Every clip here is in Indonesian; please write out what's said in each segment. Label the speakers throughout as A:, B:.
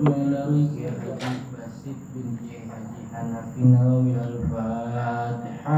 A: ثم إلى ريب حج باسط بنت حج حنفي نووي الفاتحة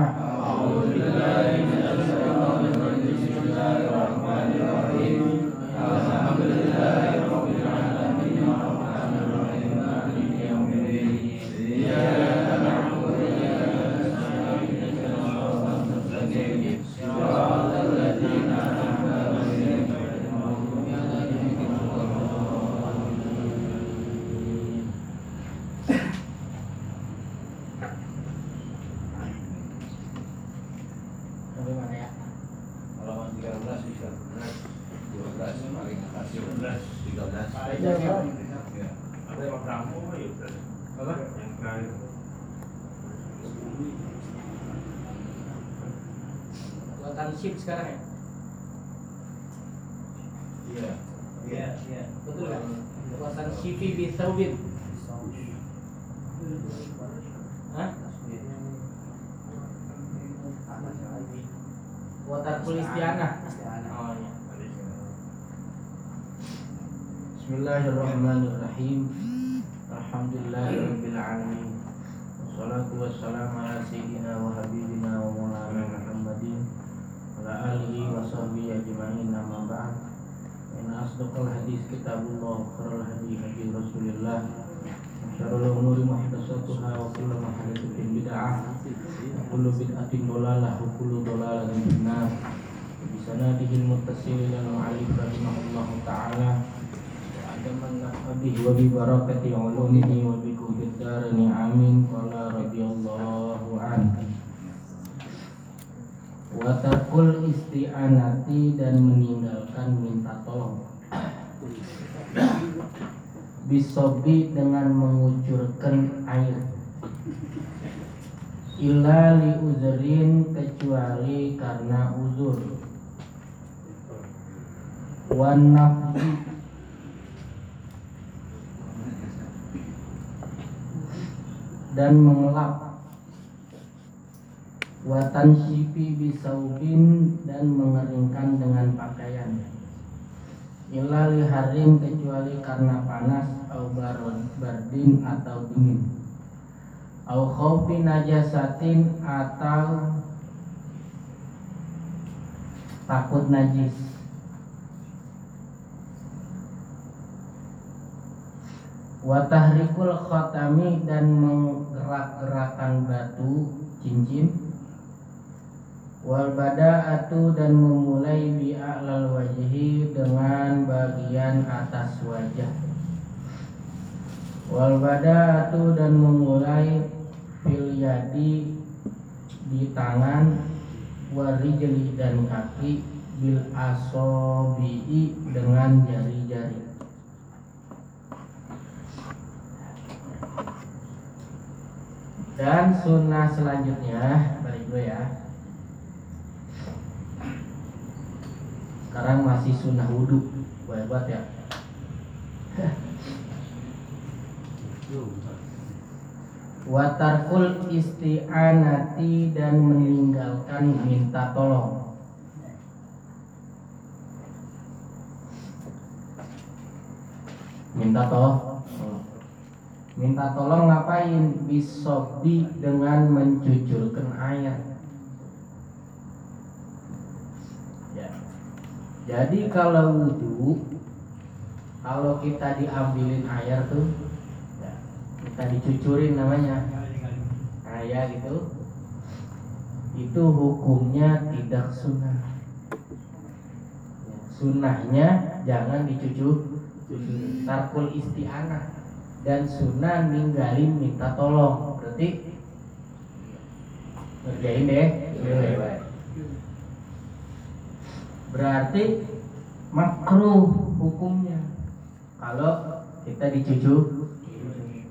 A: Kulistiana. Bismillahirrahmanirrahim. Alhamdulillahirabbil alamin. Wassalatu wassalamu ala sayyidina wa habibina wa maulana Muhammadin wa ala alihi wa sahbihi ajma'in amma ba'd. Inna asdaqal hadis kitabullah wa khairal hadi hadi Rasulillah. الله وشر الأمور محدثاتها وكل محدثة بدعة وكل بدعة ضلالة وكل ضلالة في النار بسناده المتصل إلى المعلم رحمه الله تعالى وعدم النفع به وببركة علومه وبكون الدارين آمين قال رضي الله عنه Watakul isti'anati dan meninggalkan minta tolong Bisobi dengan mengucurkan air. Ila li uzrin kecuali karena uzur. Wan dan mengelap watan sipi bisaubin dan mengeringkan dengan pakaian ilali harim kecuali karena panas au baron bardin atau dingin. Au khawfi najasatin atau takut najis. Watahrikul khatami dan menggerak-gerakan batu cincin Wal bada'atu dan memulai bi'a'lal wajhi dengan bagian atas wajah. Wal bada'atu dan memulai fil yadi di tangan warijli dan kaki bil asobi'i dengan jari-jari. Dan sunnah selanjutnya balik dulu ya sekarang masih sunnah wudhu buat buat ya. Watarkul isti'anati dan meninggalkan minta tolong. Minta tolong. Minta tolong ngapain? Bisobi dengan mencucurkan air Jadi kalau wudhu Kalau kita diambilin air tuh ya, Kita dicucurin namanya ya gitu Itu hukumnya tidak sunnah. Ya, Sunnahnya jangan dicucu Tarkul isti'anah dan sunnah ninggalin minta tolong. Berarti ngerjain deh berarti makruh hukumnya kalau kita dicucu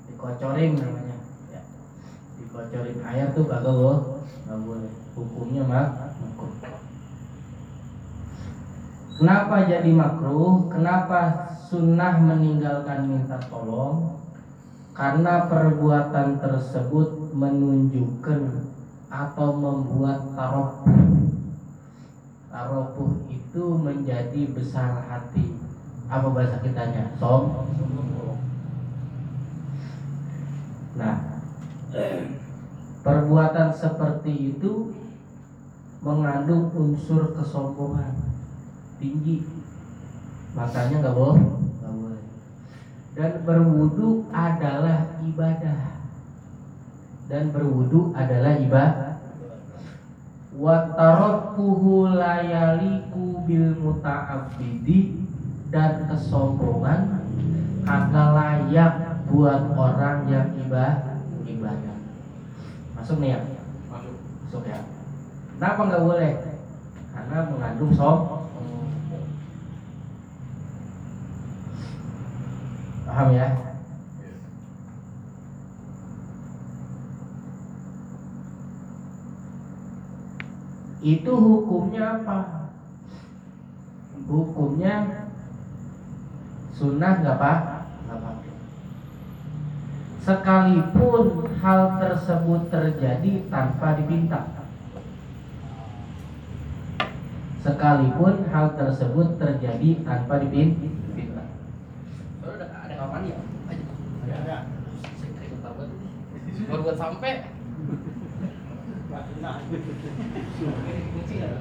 A: dikocorin namanya ya. dikocorin air tuh kagak boleh nggak boleh hukumnya mak makruh Kenapa jadi makruh? Kenapa sunnah meninggalkan minta tolong? Karena perbuatan tersebut menunjukkan atau membuat taropuh. Taropuh itu menjadi besar hati. Apa bahasa kitanya? Som. Nah, perbuatan seperti itu mengandung unsur kesombongan tinggi makanya nggak boleh nggak boleh dan berwudu adalah ibadah dan berwudu adalah ibadah wa tarakkuhu layaliku bil muta'abbidi dan kesombongan kagak layak buat orang yang ibadah ibadah. Masuk nih ya?
B: Masuk.
A: masuk ya? Kenapa nggak boleh? Karena mengandung som paham ya itu hukumnya apa hukumnya sunnah nggak apa nggak apa sekalipun hal tersebut terjadi tanpa diminta sekalipun hal tersebut terjadi tanpa diminta
C: Baru ada ada kapan ya? Aja.
A: Ada.
C: Saya ikut banget. Ini kunci nggak?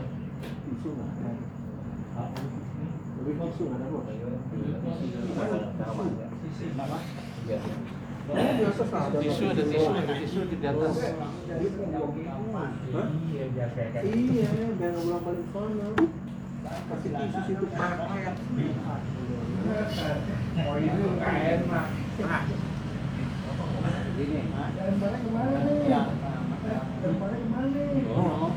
C: Tisu ada tisu, tisu di atas.
A: iya
D: biar bolak balik sana. Kasih tisu situ paket.
A: oh itu kain mah
D: ke mana nih?
A: Oh.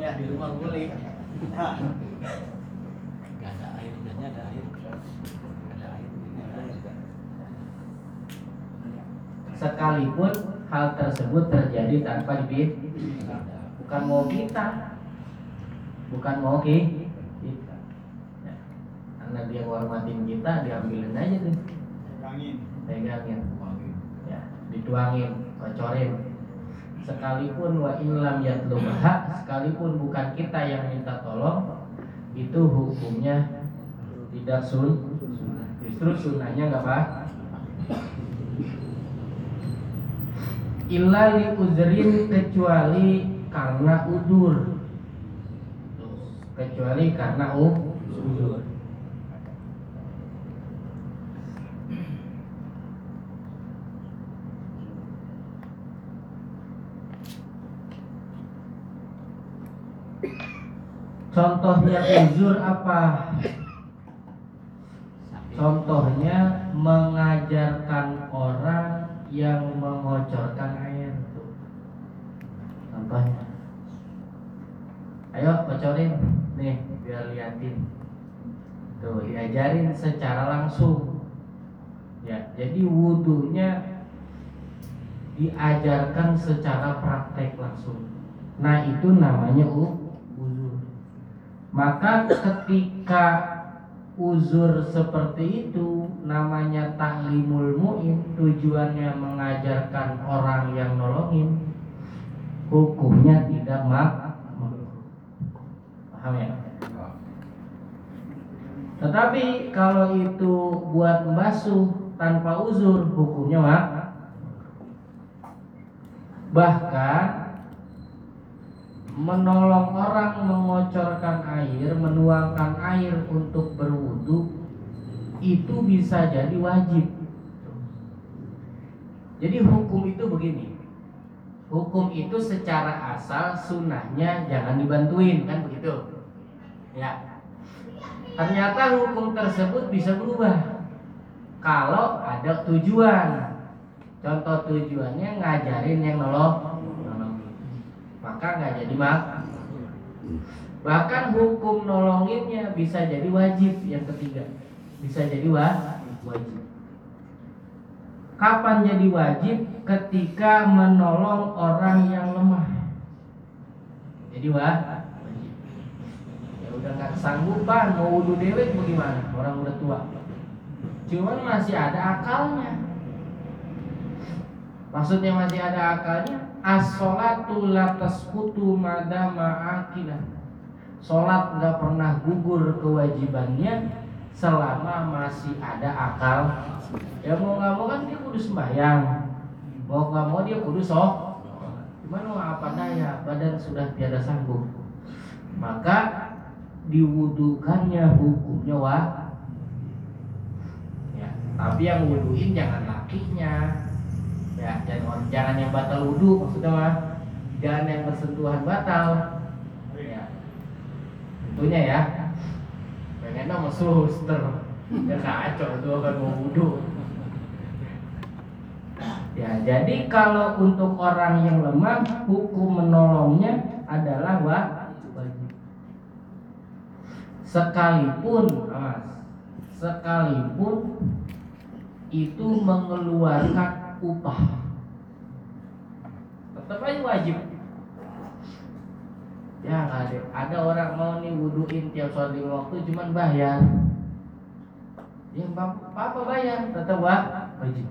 C: Ya di rumah boleh. Gak ada air, udaranya ada air. Ada air.
A: sekalipun hal tersebut terjadi tanpa diminta bukan mau kita bukan mau ki- kita. Ya. karena dia menghormatin kita diambilin aja tuh. Pegangin ya dituangin kocorin sekalipun wa inlam yatlubha sekalipun bukan kita yang minta tolong itu hukumnya tidak sun justru sunnahnya nggak apa? Illa li uzrin kecuali karena udur kecuali karena u- udur Contohnya uzur apa? Contohnya mengajarkan orang yang mengocorkan air. Contohnya. Ayo kocorin nih biar liatin. Tuh diajarin secara langsung. Ya, jadi wudhunya diajarkan secara praktek langsung. Nah itu namanya uzur. Maka ketika uzur seperti itu namanya taklimul mu'in tujuannya mengajarkan orang yang nolongin hukumnya tidak mak ya tetapi kalau itu buat membasuh tanpa uzur hukumnya mak bahkan menolong orang mengocorkan air, menuangkan air untuk berwudu itu bisa jadi wajib. Jadi hukum itu begini. Hukum itu secara asal sunnahnya jangan dibantuin kan begitu. Ya. Ternyata hukum tersebut bisa berubah kalau ada tujuan. Contoh tujuannya ngajarin yang nolong. Maka nggak jadi mak. Bahkan hukum nolonginnya bisa jadi wajib yang ketiga. Bisa jadi wa- wajib. Kapan jadi wajib? Ketika menolong orang yang lemah. Jadi wa- wajib. Ya udah nggak sanggupan mau wudhu dewek bagaimana? Orang udah tua. Cuman masih ada akalnya. Maksudnya masih ada akalnya As-sholatu la tasqutu madama akilah Sholat nggak pernah gugur kewajibannya Selama masih ada akal. Ya mau nggak mau kan dia kudu sembahyang. Mau nggak mau dia kudu sholat Cuman mau apa daya? Badan sudah tiada sanggup. Maka diwudukannya hukumnya wah ya, Tapi yang wuduin jangan lakinya. Ya jangan jangan yang batal wudhu maksudnya mah jangan yang bersentuhan batal. Ya tentunya ya pengen sama suster ya kacau tuh kan mau wudhu ya jadi kalau untuk orang yang lemah hukum menolongnya adalah wajib. Sekalipun sekalipun itu mengeluarkan upah tetap aja wajib ya ada. Ada orang mau nih wuduin tiap sholat lima waktu cuman bayar. Ya bap- apa bayar? Tetap wa- wajib.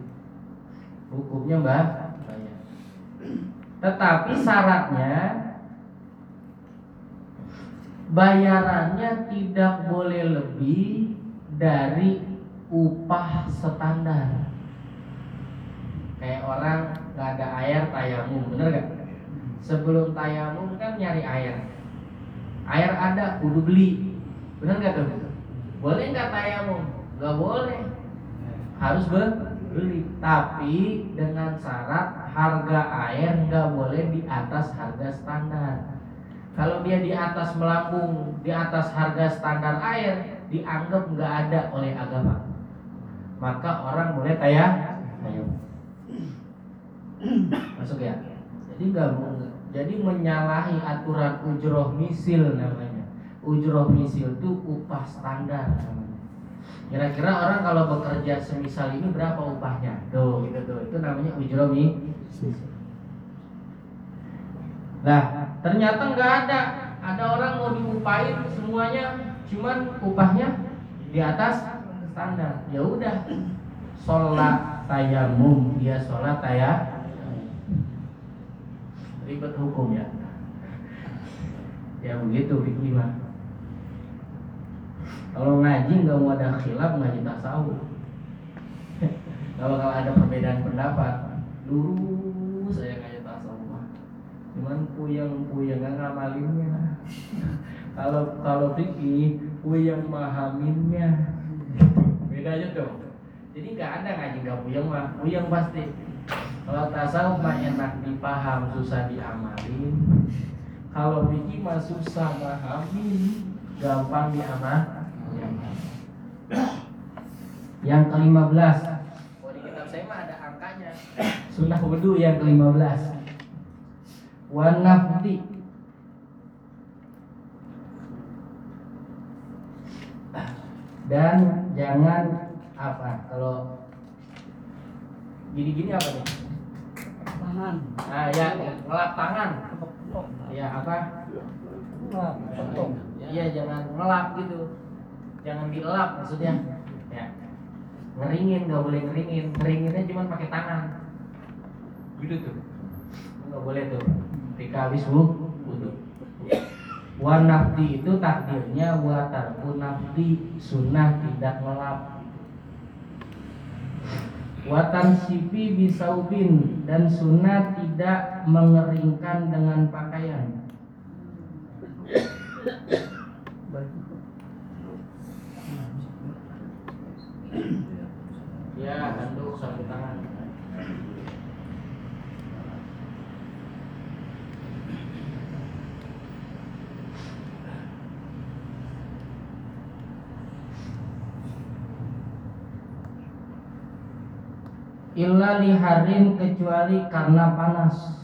A: Hukumnya mbak bayar. Tetapi syaratnya bayarannya tidak boleh lebih dari upah standar. Kayak orang nggak ada air tayamum. Bener gak sebelum tayamum kan nyari air. Air ada kudu beli. Bener gak tuh? Boleh nggak tayamum? Nggak boleh. Harus be- beli. Tapi dengan syarat harga air nggak boleh di atas harga standar. Kalau dia di atas melambung di atas harga standar air dianggap nggak ada oleh agama. Maka orang boleh tayamum. Masuk ya? Jadi nggak jadi menyalahi aturan ujroh misil namanya. Ujroh misil itu upah standar namanya. Kira-kira orang kalau bekerja semisal ini berapa upahnya? Tuh gitu tuh. Itu namanya ujroh misil. Nah ternyata nggak ada. Ada orang mau diupain semuanya cuman upahnya di atas standar. Ya udah sholat tayamum. Dia sholat tayamum ribet hukum ya. Ya begitu fikih mah. Kalau ngaji nggak mau ada khilaf ngaji tasawuf. Kalau kalau ada perbedaan pendapat lurus saya ngaji tasawuf cuman puyeng puyeng nggak ngamalinnya kalau kalau fikih puyeng mahaminnya. Aja tuh. Jadi nggak ada ngaji nggak puyeng mah. Puyeng pasti kalau tasawuf mah enak dipaham susah diamalin. Kalau Vicky mah susah memahami gampang di apa yang kelima belas. Oh di kitab saya mah ada angkanya. Sunnah wudhu yang kelima belas. Wanafti dan jangan apa kalau gini-gini apa nih
D: Tangan.
A: ah ya ngelap tangan ya apa?
D: Nah, potong.
A: iya jangan ngelap gitu. Jangan dilap maksudnya. Ya. Ngeringin nggak boleh ngeringin. Ngeringinnya cuma pakai tangan. Gitu tuh. Nggak boleh tuh. Ketika habis wu- wudhu. Wanafti itu takdirnya watarku nafti sunnah tidak ngelap Watan sipi bisaubin dan sunnah tidak mengeringkan dengan pakaian Ya, handuk sapu tangan. Illa liharin kecuali karena panas.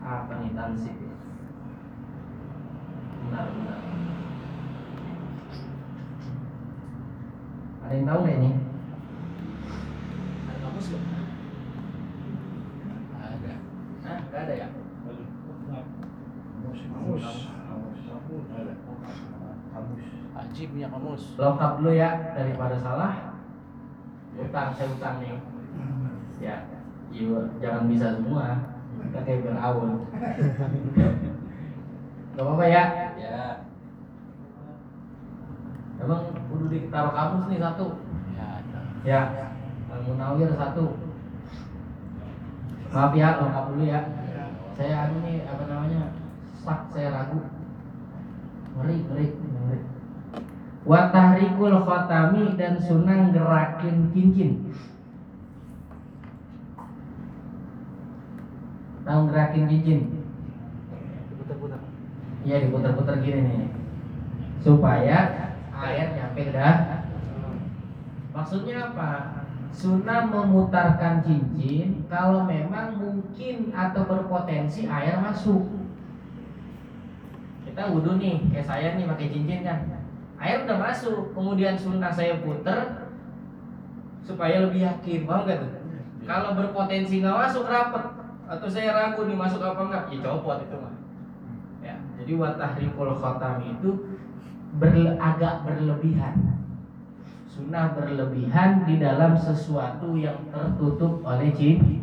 A: Apa nih tansib? ya? Benar, benar. Ada yang tahu nggak ini?
C: Ada kamus nggak? Ada.
A: Hah? Ada ya?
C: Haji punya kamus.
A: Lengkap dulu ya daripada salah. Utang saya utang nih. Ya, iya, jangan bisa semua. Kita kayak Fir'aun. Gak apa-apa ya.
C: Ya.
A: Emang kudu ditaruh kamus nih satu.
C: Ya.
A: Ya, Munawir satu. Maaf ya, lengkap dulu ya. Saya anu nih apa namanya? Sak saya ragu. Ngeri, ngeri, ngeri. Wa tahrikul khatami dan sunnah gerakin cincin. Tahu gerakin cincin? Iya diputar-putar gini nih supaya air nyampe ke dah. Maksudnya apa? Sunnah memutarkan cincin kalau memang mungkin atau berpotensi air masuk. Kita wudhu nih, kayak saya nih pakai cincin kan. Air udah masuk, kemudian sunnah saya puter supaya lebih yakin, paham gak tuh? Kalau berpotensi nggak masuk rapet atau saya ragu nih masuk apa enggak, ya copot itu mah. Ya, jadi watahrikul khatami itu berle- agak berlebihan. Sunnah berlebihan di dalam sesuatu yang tertutup oleh cincin.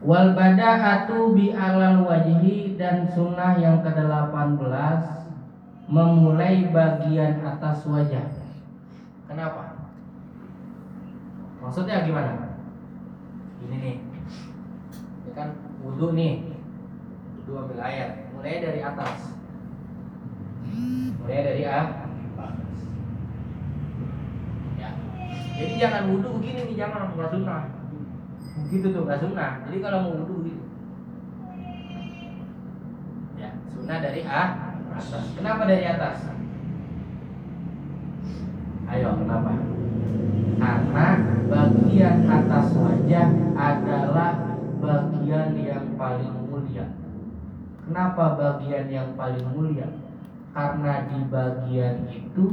A: Wal badahatu bi alal wajhi dan sunnah yang ke-18 memulai bagian atas wajah. Kenapa? Maksudnya gimana? Ini nih. Ini kan wudhu nih. Wudhu ambil air. Mulai dari atas. Mulai dari atas. Ya. Jadi jangan wudhu begini nih, jangan nggak sunnah. Begitu tuh nggak sunnah. Jadi kalau mau wudhu gitu. Sunnah dari A atas. Kenapa dari atas? Ayo, kenapa? Karena bagian atas wajah adalah bagian yang paling mulia. Kenapa bagian yang paling mulia? Karena di bagian itu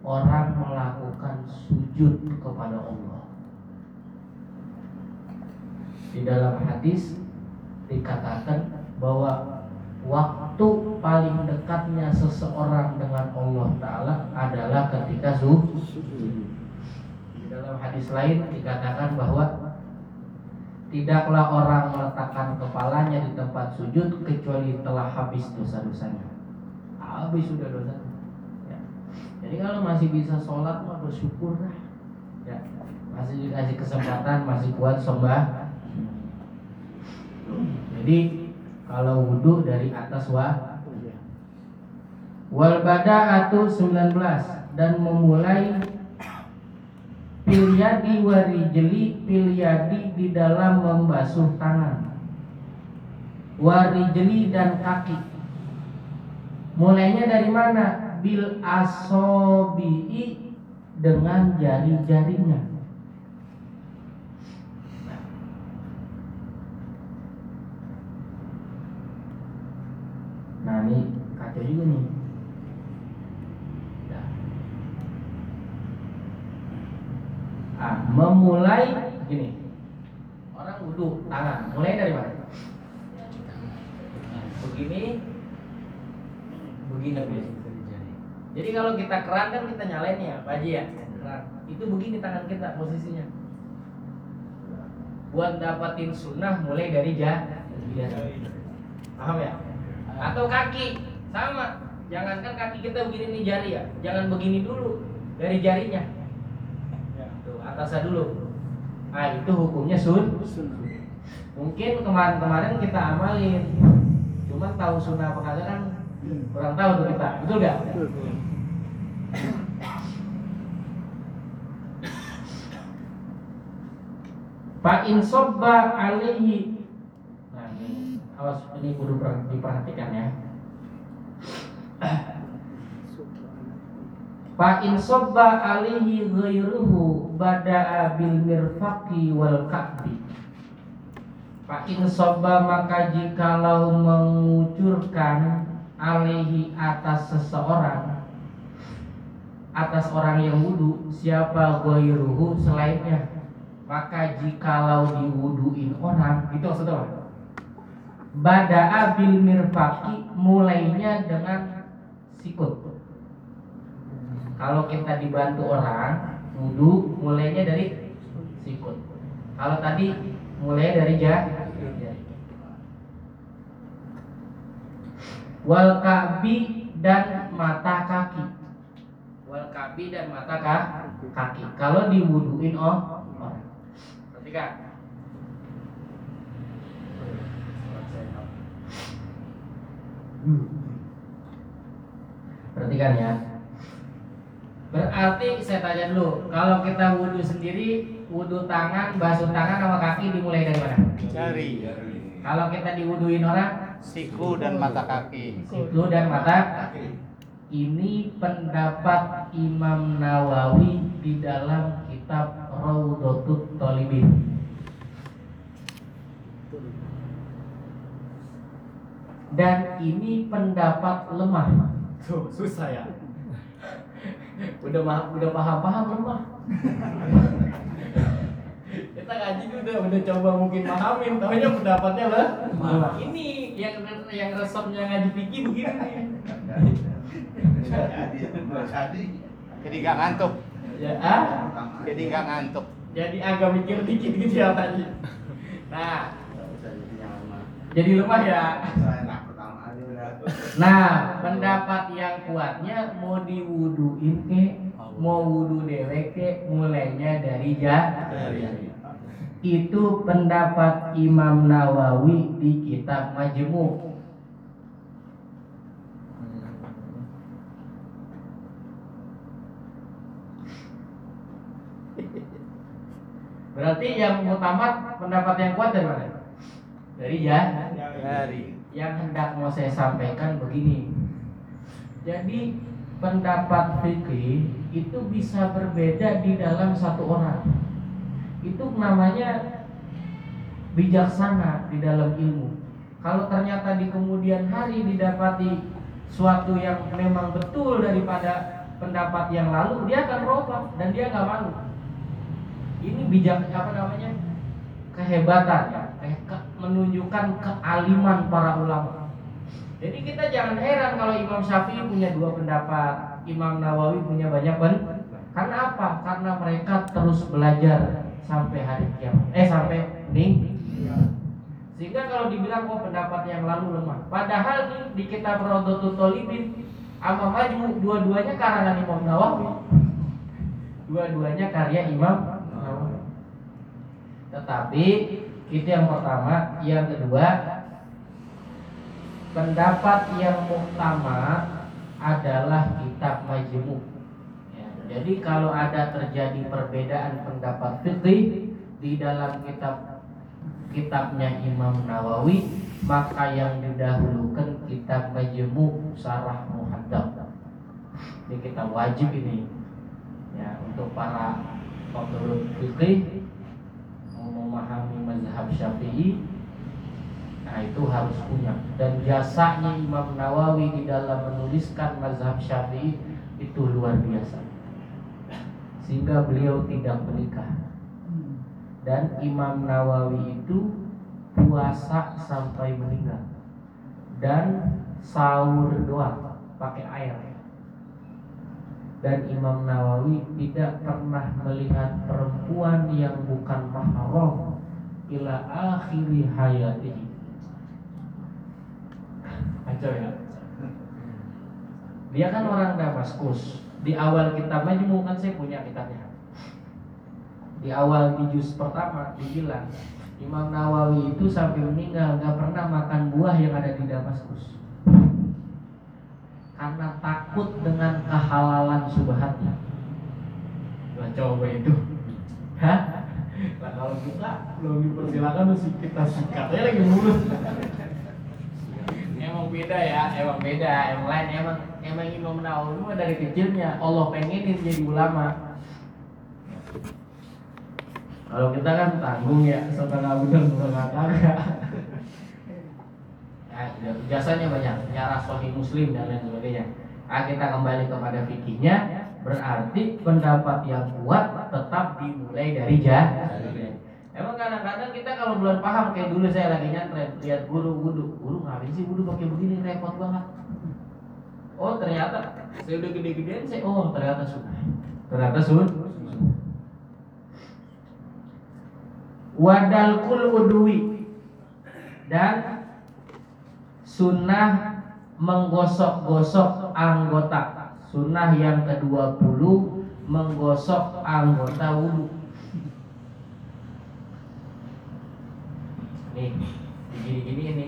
A: orang melakukan sujud kepada Allah. Di dalam hadis dikatakan bahwa waktu paling dekatnya seseorang dengan Allah Ta'ala adalah ketika sujud. Di dalam hadis lain dikatakan bahwa tidaklah orang meletakkan kepalanya di tempat sujud kecuali telah habis dosa-dosanya. Habis sudah dosa. Ya. Jadi kalau masih bisa sholat mah bersyukur lah. Ya. Masih dikasih kesempatan, masih kuat sembah. Jadi kalau wudhu dari atas wa wal bada'atu 19 dan memulai Pilyadi warijeli pilyadi di dalam membasuh tangan. Warijeli dan kaki. Mulainya dari mana? Bil asobi'i dengan jari-jarinya Nah ini kacau juga nih. Ah, memulai gini Orang wudhu tangan Mulai dari mana? Begini Begini Jadi kalau kita keran kan kita nyalain ya Pak ya Keran. Itu begini tangan kita posisinya Buat dapatin sunnah mulai dari jari Paham ya? Atau kaki. Sama. Jangankan kaki kita begini nih jari ya. Jangan begini dulu Dari jarinya. Tuh atasnya dulu. Nah itu hukumnya sun. Mungkin kemarin-kemarin kita amalin. Cuman tahu sunnah apa kagak kan? Kurang tahu tuh kita. Betul gak? Pak insobba alaihi ini Awas ini kudu per- diperhatikan ya. Fa in sobba alaihi ghairuhu bada'a bil mirfaqi wal ka'bi. Fa in sobba maka jikalau mengucurkan alaihi atas seseorang atas orang yang wudhu siapa ghairuhu selainnya? Maka jikalau diwuduin orang itu maksudnya apa? Bada'a bil mirfaqi mulainya dengan sikut. Kalau kita dibantu orang wudhu mulainya dari sikut. Kalau tadi mulai dari jari wal kabi dan mata kaki. Wal kabi dan mata ka- kaki. Kalau diwuduin oh. Perhatikan perhatikan ya Berarti saya tanya dulu, kalau kita wudhu sendiri, wudhu tangan, basuh tangan sama kaki dimulai dari mana?
C: Jari,
A: Kalau kita diwuduin orang,
C: siku dan mata kaki.
A: siku dan mata. Ini pendapat Imam Nawawi di dalam kitab Raudhatut Thalibin. Dan ini pendapat lemah. Tuh, susah ya. udah ma- udah paham-paham lemah. Kita ngaji tuh udah udah coba mungkin pahamin, taunya pendapatnya lah. lemah. Ini yang yang resepnya ngaji fikih begini nih.
C: Jadi nggak ngantuk.
A: Ya, ah?
C: Jadi nggak ngantuk.
A: Jadi agak mikir dikit gitu ya tadi. Nah, jadi lemah ya. Nah, pendapat yang kuatnya mau diwuduin ke, mau wudu dewek ke, mulainya dari jari. Itu pendapat Imam Nawawi di kitab Majmu. Berarti yang utama pendapat yang kuat dari mana? Dari jari
C: Jari.
A: Yang hendak mau saya sampaikan begini. Jadi pendapat fikih itu bisa berbeda di dalam satu orang. Itu namanya bijaksana di dalam ilmu. Kalau ternyata di kemudian hari didapati suatu yang memang betul daripada pendapat yang lalu, dia akan berubah dan dia nggak malu. Ini bijak apa namanya? kehebatan ke- ke- menunjukkan kealiman para ulama. Jadi kita jangan heran kalau Imam Syafi'i punya dua pendapat, Imam Nawawi punya banyak pen. Karena apa? Karena mereka terus belajar sampai hari kiamat. Eh sampai ning. Sehingga kalau dibilang kok pendapat yang lalu lemah, padahal nih di kitab Rodotul Tolibin sama Majmu dua-duanya karangan Imam Nawawi. Dua-duanya karya Imam Nawawi. Tetapi itu yang pertama, yang kedua pendapat yang utama adalah kitab Majmu. Ya. Jadi kalau ada terjadi perbedaan pendapat fikih di dalam kitab kitabnya Imam Nawawi, maka yang didahulukan kitab Majmu' Sarah Muhaddab. Ini kita wajib ini ya untuk para pengurus fikih mazhab Syafi'i Nah itu harus punya. Dan jasanya Imam Nawawi di dalam menuliskan mazhab syafi'i itu luar biasa. Sehingga beliau tidak menikah. Dan Imam Nawawi itu puasa sampai meninggal. Dan sahur doang pakai air. Dan Imam Nawawi tidak pernah melihat perempuan yang bukan mahram ila akhiri hayatihi Kacau ya. Dia kan orang Damaskus. Di awal kitab Majmu kan saya punya kitabnya. Di awal di juz pertama dibilang Imam Nawawi itu sampai meninggal nggak pernah makan buah yang ada di Damaskus. Karena takut dengan kehalalan subhatnya. Coba itu. Hah? Nah, kalau kita belum dipersilakan mesti kita sikat aja lagi mulus emang beda ya, emang beda, emang lain emang emang Imam Nawawi mah dari kecilnya Allah pengenin jadi ulama. Kalau kita kan tanggung ya, setengah benar setengah kagak. Nah, jasanya banyak, nyarah Sahih Muslim dan lain sebagainya. Nah, kita kembali kepada fikihnya, berarti pendapat yang kuat tetap dimulai dari jah. Emang kadang-kadang kita kalau belum paham kayak dulu saya lagi nyantren lihat guru wudhu, guru ngapain sih wudhu pakai begini repot banget. Oh ternyata saya udah gede-gedean saya oh ternyata sunnah. Ternyata sun. Wadal kul udwi dan sunnah menggosok-gosok anggota. Sunnah yang ke-20 menggosok anggota wudhu. nih gini-gini ini.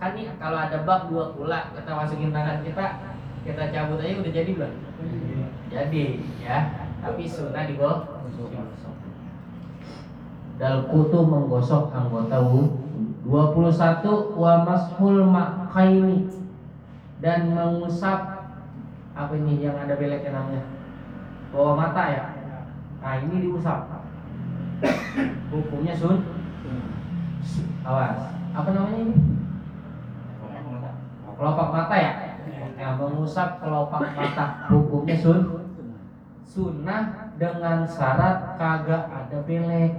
A: Kan nih kalau ada bak dua kula kita masukin tangan kita kita cabut aja udah jadi belum? Jadi ya. Tapi sunnah digosok dal kutu menggosok anggota wudhu. 21 wa mashul makaini dan mengusap apa ini yang ada beleknya namanya? Bawah mata ya? Nah ini diusap. Hukumnya sun? Awas. Apa namanya ini? Kelopak mata ya? Yang mengusap kelopak mata. Hukumnya sun? Sunnah dengan syarat kagak ada belek.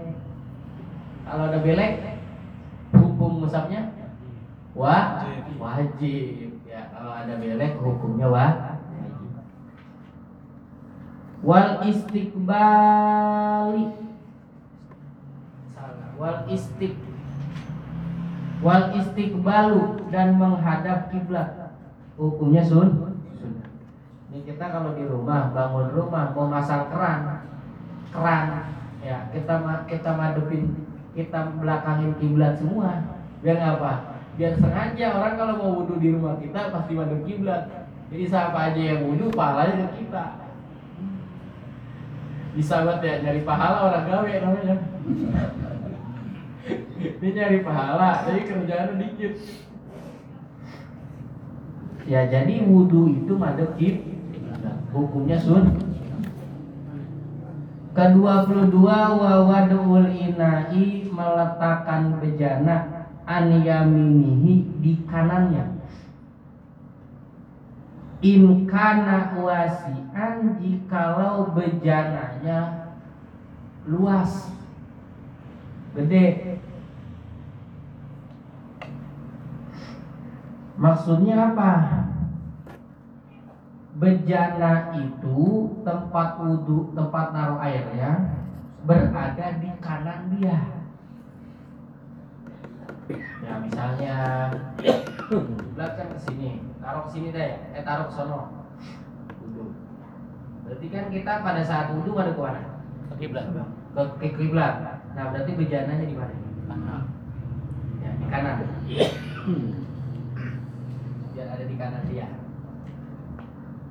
A: Kalau ada belek hukum musabnya wah wajib. Ya kalau ada belek hukumnya wah wal istiqbali. Wal istiq wal istiqbalu dan menghadap kiblat. Hukumnya sun ini kita kalau di rumah bangun rumah mau masang keran keran ya kita kita madepin kita belakangin kiblat semua. Biar apa? Biar sengaja orang kalau mau wudhu di rumah kita pasti madep kiblat. Jadi siapa aja yang wudhu pahalanya ke kita bisa banget ya nyari pahala orang gawe namanya. Ini nyari pahala jadi kerjaan dikit. Ya jadi wudhu itu madep kib hukumnya sun. Ke-22 wa wadul inai meletakkan bejana an yaminihi di kanannya in kana wasian jikalau bejananya luas. Gede. Maksudnya apa? Bejana itu tempat wudhu tempat naruh airnya berada di kanan dia ya misalnya belakang ke sini taruh ke sini deh. Eh taruh ke sono. Wudhu. Berarti kan kita pada saat wudhu ada ke mana?
C: Ke kiblat.
A: Ke, ke kiblat. Nah berarti bejananya di mana? Ya di kanan. Biar ada di kanan dia.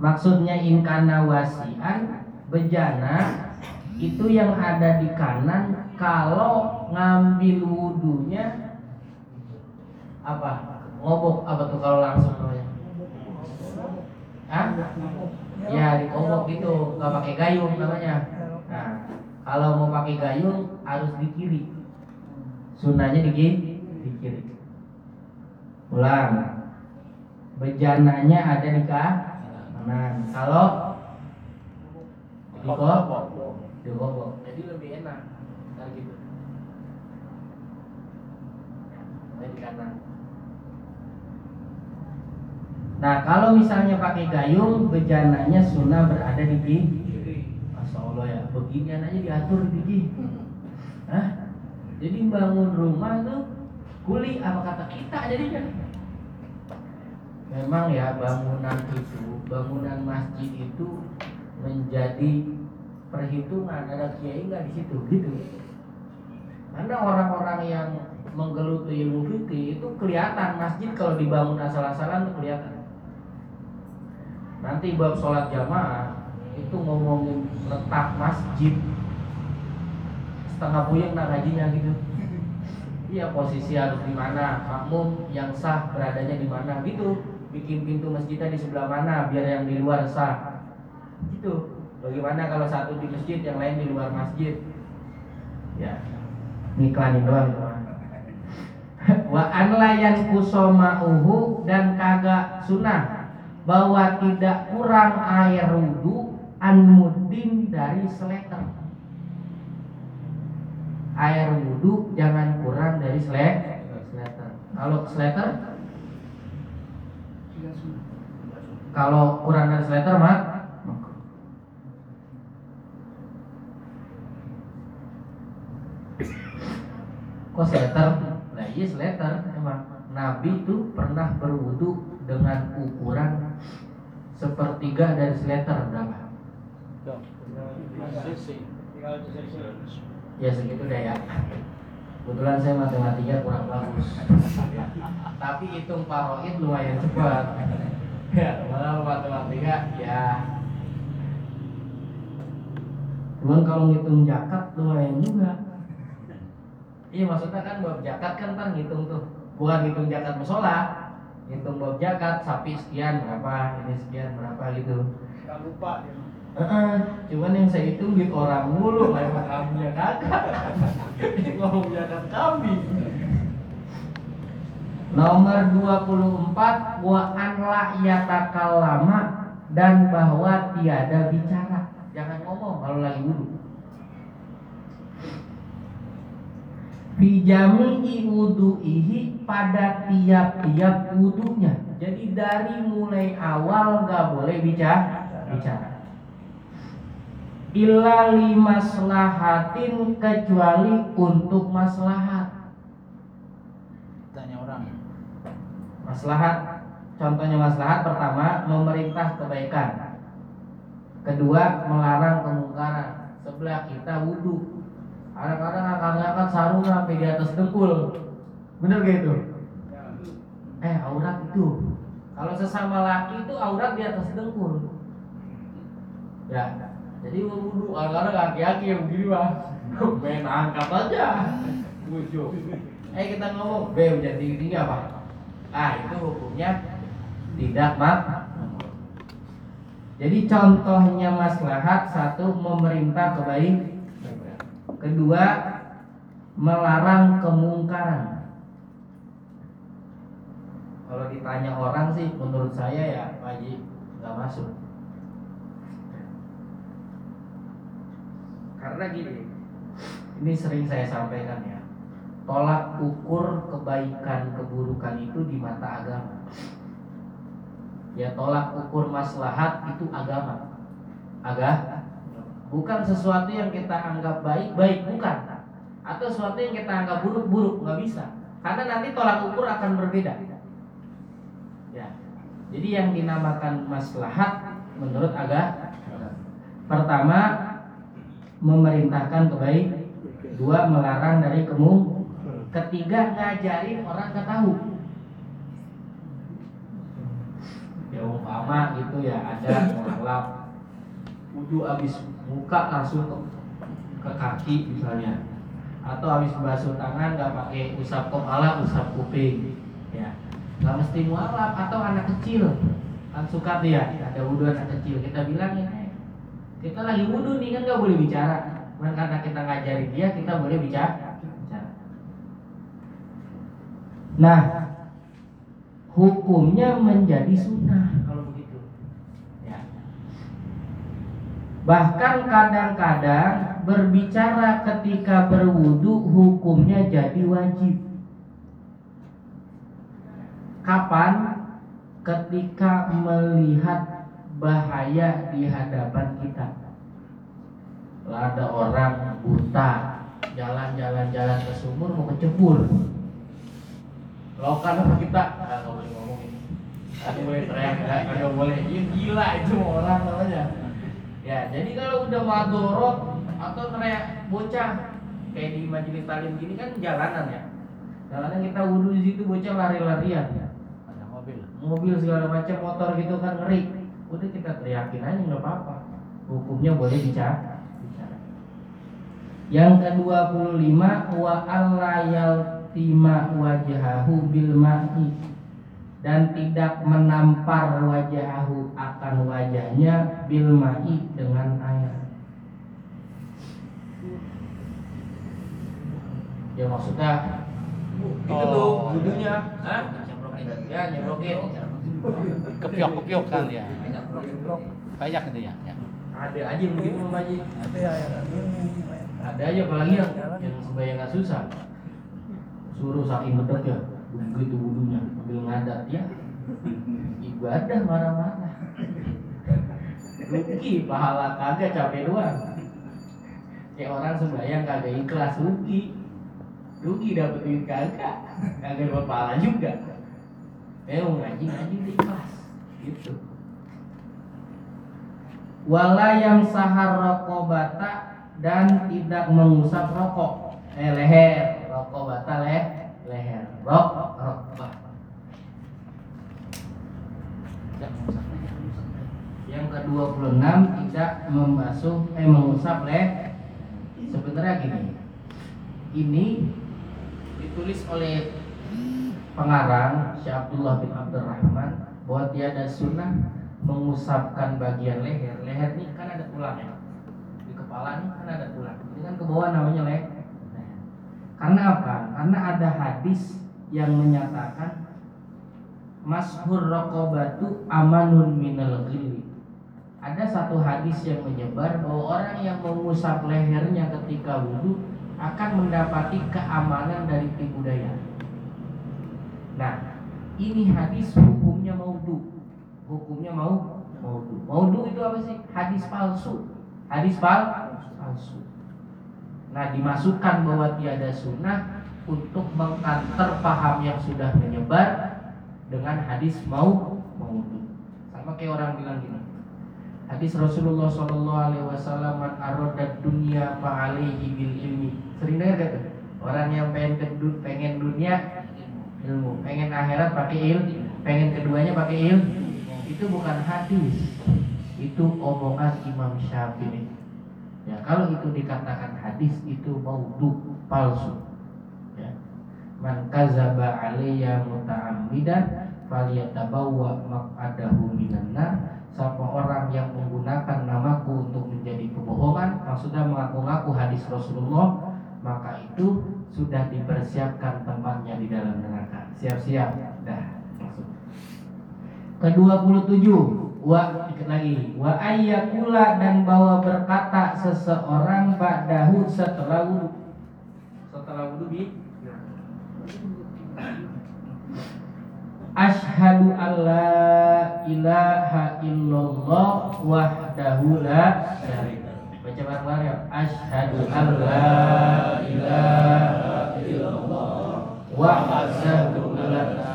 A: Maksudnya in kana wasian bejana itu yang ada di kanan kalau ngambil wudhunya apa? Ngobok apa tuh kalau langsung namanya? Hah? ya dikobok gitu. Nggak pakai gayung namanya. Nah kalau mau pakai gayung harus di kiri. Sunahnya di kiri di kiri. Ulang. Bejananya ada di kanan. Kalau dikobok dikobok. Jadi lebih enak. Ntar gitu. Di kanan Nah kalau misalnya pakai gayung bejananya sunnah berada di kiri. Masya Allah ya beginian aja diatur di Hah? Jadi bangun rumah tuh kuli apa kata kita jadinya. Memang ya bangunan itu, bangunan masjid itu menjadi perhitungan ada kiai nggak di situ gitu. Karena orang-orang yang menggeluti ilmu fikih itu kelihatan masjid kalau dibangun asal-asalan kelihatan. Nanti bab sholat jamaah itu ngomongin letak masjid setengah puyeng nak gajinya gitu. Iya posisi harus di mana, makmum yang sah beradanya di mana gitu. Bikin pintu masjidnya di sebelah mana biar yang di luar sah. Gitu. Bagaimana kalau satu di masjid yang lain di luar masjid? Ya. Ngiklanin doang. Wa an layan kusoma'uhu dan kagak sunnah bahwa tidak kurang air wudhu an mudin dari seleter. Air wudhu jangan kurang dari sele- seleter. Kalau seleter? Kalau kurang dari seleter mah kok seleter? Nah iya seleter emang. Nabi itu pernah berwudu dengan ukuran sepertiga dari seleter berapa? Ya segitu deh ya. Kebetulan saya matematika kurang bagus. Tapi hitung paroid lumayan cepat. Ya, malah matematika ya. Cuman kalau ngitung jakat lumayan juga. Iya maksudnya kan bab jakat kan kan ngitung tuh, bukan ngitung jakat musola, ngitung bab jakat sapi sekian berapa, ini sekian berapa gitu.
D: Gak lupa dia.
A: Heeh, cuman yang saya hitung duit orang mulu, lewat kambingnya kakak. Ngomong jakat kambing. Nomor 24 wa an la yatakallama dan bahwa tiada bicara. Jangan ngomong kalau lagi wudhu. Bijami'i wudu'ihi pada tiap-tiap wudhunya. Jadi dari mulai awal nggak boleh bicara. bicara. Illa limaslahatin kecuali untuk maslahat.
C: Tanya orang.
A: Maslahat contohnya maslahat pertama memerintah kebaikan. Kedua melarang kemungkaran. Sebelah kita wudhu. Kadang-kadang akan ngangkat sarung sampai di atas dengkul. Bener gitu? Eh aurat itu. Kalau sesama laki itu aurat di atas dengkul. Ya. Jadi wudhu kadang-kadang laki-laki yang begini mah. Main angkat aja. Wudhu. Eh kita ngomong, B jadi tinggi apa? Ah itu hukumnya tidak mak. Jadi contohnya maslahat satu memerintah kebaik, kedua melarang kemungkaran. Kalau ditanya orang sih, menurut saya ya Pak nggak masuk. Karena gini, ini sering saya sampaikan ya, tolak ukur kebaikan keburukan itu di mata agama. Ya tolak ukur maslahat itu agama. Agak bukan sesuatu yang kita anggap baik baik bukan. Atau sesuatu yang kita anggap buruk buruk nggak bisa. Karena nanti tolak ukur akan berbeda. Ya. Jadi yang dinamakan maslahat menurut agak pertama memerintahkan kebaik dua melarang dari kemung ketiga ngajarin orang ke tahu ya umpama gitu ya ada mualaf. Wudhu habis buka langsung ke, ke kaki misalnya. Atau habis basuh tangan nggak pakai usap kepala usap kuping ya. Nggak mesti mualaf atau anak kecil. Kan suka tuh ya ada wudhu anak kecil. Kita bilang ya kita lagi wudhu nih kan nggak boleh bicara. Cuman karena kita ngajari dia kita boleh bicara. Nah hukumnya menjadi sunnah kalau begitu ya bahkan kadang-kadang berbicara ketika berwudu hukumnya jadi wajib. Kapan? Ketika melihat bahaya di hadapan kita. Lah ada orang buta jalan-jalan-jalan ke sumur mau kecebur. Lokan apa kita Ah, nggak boleh ngomong ini nggak boleh teriak nggak boleh gila itu orang namanya ya jadi kalau udah madorot atau teriak bocah kayak di majelis talim gini kan jalanan ya. Jalanan kita wudhu di situ bocah lari-larian.
C: Ada mobil.
A: mobil segala macam motor gitu kan ngeri. Udah kita teriakin aja nggak apa-apa. Hukumnya boleh bicara. Bicara. Yang kedua puluh lima wa allayal tima wajahahu bil ma'i dan tidak menampar wajahahu akan wajahnya bil ma'i dengan air ya maksudnya itu
C: Oh.
A: tuh wudhunya?
C: Nyemprokin.
A: ya nyebrokin
C: Kepiok kepiok kan ya. Banyak itu ya. ya.
A: ada aja begitu Mbak Haji
D: Ada ya, ya.
A: ada aja apalagi yang yang nggak susah suruh saking bedek ya begitu wudhunya ambil ngadat ya. Ibadah marah-marah. Rugi pahala kagak capek doang. Kayak orang sembahyang kagak ikhlas rugi. Rugi dapet duit kagak kagak dapat pahala juga. Eh mau ngaji ngaji ikhlas gitu. Wala yang sahar rokobata dan tidak mengusap rokok. Eh leher rokobata leh leher. Rok
C: mengusap.
A: yang ke-26 tidak membasuh eh mengusap leh sebenarnya gini ini ditulis oleh pengarang Syekh Abdullah bin Abdurrahman bahwa tiada sunnah mengusapkan bagian leher. Leher ini kan ada tulang ya di kepala ini kan ada tulang. Ini kan ke bawah namanya leher karena apa? karena ada hadis yang menyatakan Mashur rokobatu amanun minal ghilli Ada satu hadis yang menyebar bahwa orang yang mengusap lehernya ketika wudhu akan mendapati keamanan dari tipu daya. Nah, ini hadis hukumnya maudhu. Hukumnya mau maudhu. Maudhu itu apa sih? Hadis palsu. Hadis pal palsu. Nah, dimasukkan bahwa tiada sunnah untuk mengkanter paham yang sudah menyebar dengan hadis mau maudhu. Sama kayak orang bilang gini. Hadis Rasulullah Shallallahu Alaihi Wasallam dunia fa'alihi bil ilmi. Sering dengar gak? Orang yang pengen ke du- pengen dunia ilmu, pengen akhirat pakai ilmu, pengen keduanya pakai ilmu. Itu bukan hadis, itu omongan Imam Syafi'i. Ya kalau itu dikatakan hadis itu maudhu palsu. Ya. Man kazaba alayya muta'ammidan falyatabawwa maq'adahu minan nar. Siapa orang yang menggunakan namaku untuk menjadi kebohongan maksudnya mengaku-ngaku hadis Rasulullah maka itu sudah dipersiapkan tempatnya di dalam neraka. Siap-siap. Dah masuk. Ke-27 wa dikit lagi wa ayyakula dan bahwa berkata seseorang ba'dahu setelah wudu setelah wudu bi Ashhadu an la ilaha illallah wahdahu la syarika. Baca bareng-bareng ya. Ashhadu an la ilaha illallah wahdahu la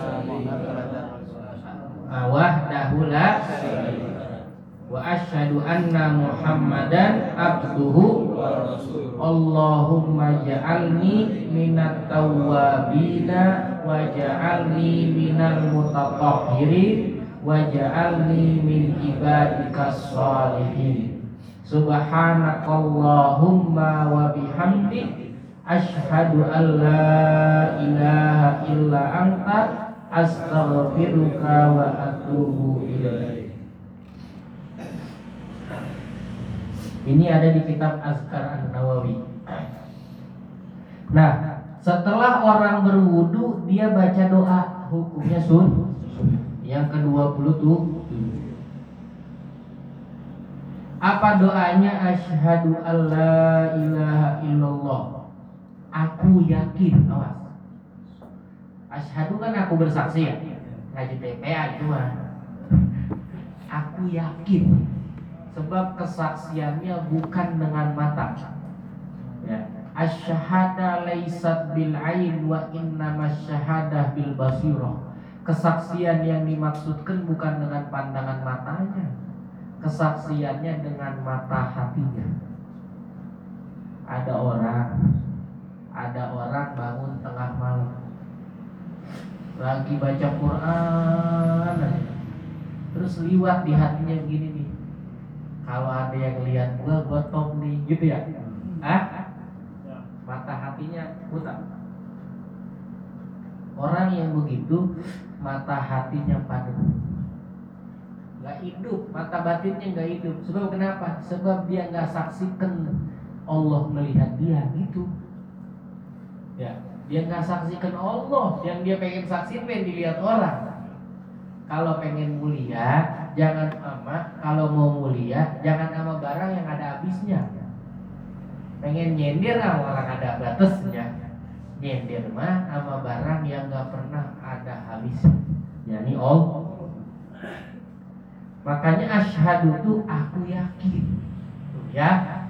A: wahdahu la syarika. Wa ashhadu anna Muhammadan abduhu Allahumma ja'alni minat tawwabina wa ja'alni minal mutatahhirin wa ja'alni min ibadikas salihin Subhanakallahumma wa bihamdik. Ashhadu an la ilaha illa anta Astaghfiruka wa atubu ilaih. Ini ada di kitab Azkar An-Nawawi. Nah, setelah orang berwudu dia baca doa hukumnya sun. Yang ke-20 tuh apa doanya? Asyhadu alla ilaha illallah. Aku yakin awas asyhadu kan aku bersaksi ya. Ngaji TPA itu mah aku yakin sebab kesaksiannya bukan dengan mata. Ya. Asyhada laisat bil ain wa innamas syahadah bil basirah. Kesaksian yang dimaksudkan bukan dengan pandangan matanya. Kesaksiannya dengan mata hatinya. Ada orang ada orang bangun tengah malam lagi baca Quran aja. terus liwat di hatinya begini nih. Kalau ada yang lihat gua gua top nih gitu ya? Ah mata hatinya buta. Orang yang begitu mata hatinya padat. Nggak hidup mata batinnya nggak hidup. Sebab kenapa? Sebab dia nggak saksikan Allah melihat dia gitu. Ya dia nggak saksikan Allah. Yang dia pengen saksikan pengen dilihat orang. Kalau pengen mulia jangan sama. Kalau mau mulia jangan sama barang yang ada habisnya. Pengen nyender sama orang ada batasnya. Nyender mah sama barang yang nggak pernah ada habisnya. Yakni all makanya asyhadu itu aku yakin. Ya.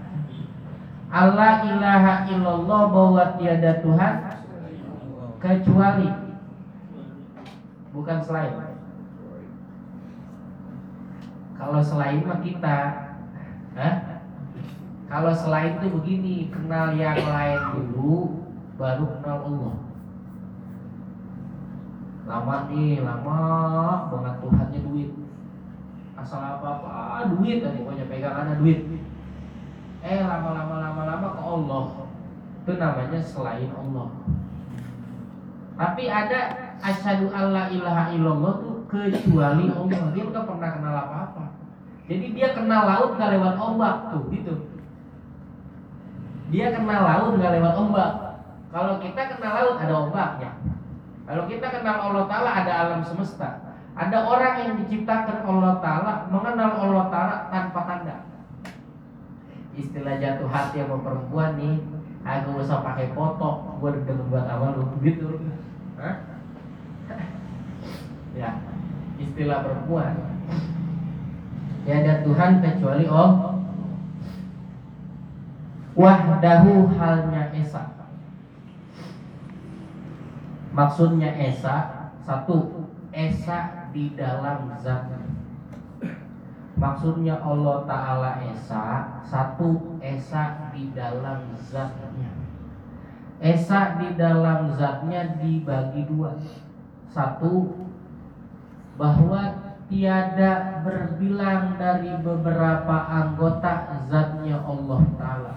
A: Allah ilaha illallah bahwa tiada Tuhan kecuali bukan selain kalau selain mah kita Hah? Kalau selain itu begini, kenal yang lain dulu, baru kenal Allah. Lama nih, lama banget Tuhannya duit. Asal apa-apa, duit aja pokoknya pegangannya duit. Eh lama-lama lama-lama ke Allah. Itu namanya selain Allah. Tapi ada asyhadu alla ilaha illallah tuh kecuali Allah. Dia nggak pernah kenal apa-apa. Jadi dia kenal laut gak lewat ombak tuh, gitu dia kenal laut nggak lewat ombak. Kalau kita kenal laut ada ombaknya. Kalau kita kenal Allah Taala ada alam semesta. Ada orang yang diciptakan Allah Taala mengenal Allah Taala tanpa tanda. Istilah jatuh hati sama perempuan nih, aku usah pakai foto, gue demen buat awal lu gitu. Hah? ya, istilah perempuan. Tiada Tuhan kecuali Allah wahdahu halnya esa maksudnya esa satu esa di dalam zat maksudnya Allah Ta'ala esa satu esa di dalam zatnya esa di dalam zatnya dibagi dua. Satu bahwa tiada berbilang dari beberapa anggota zatnya Allah Ta'ala.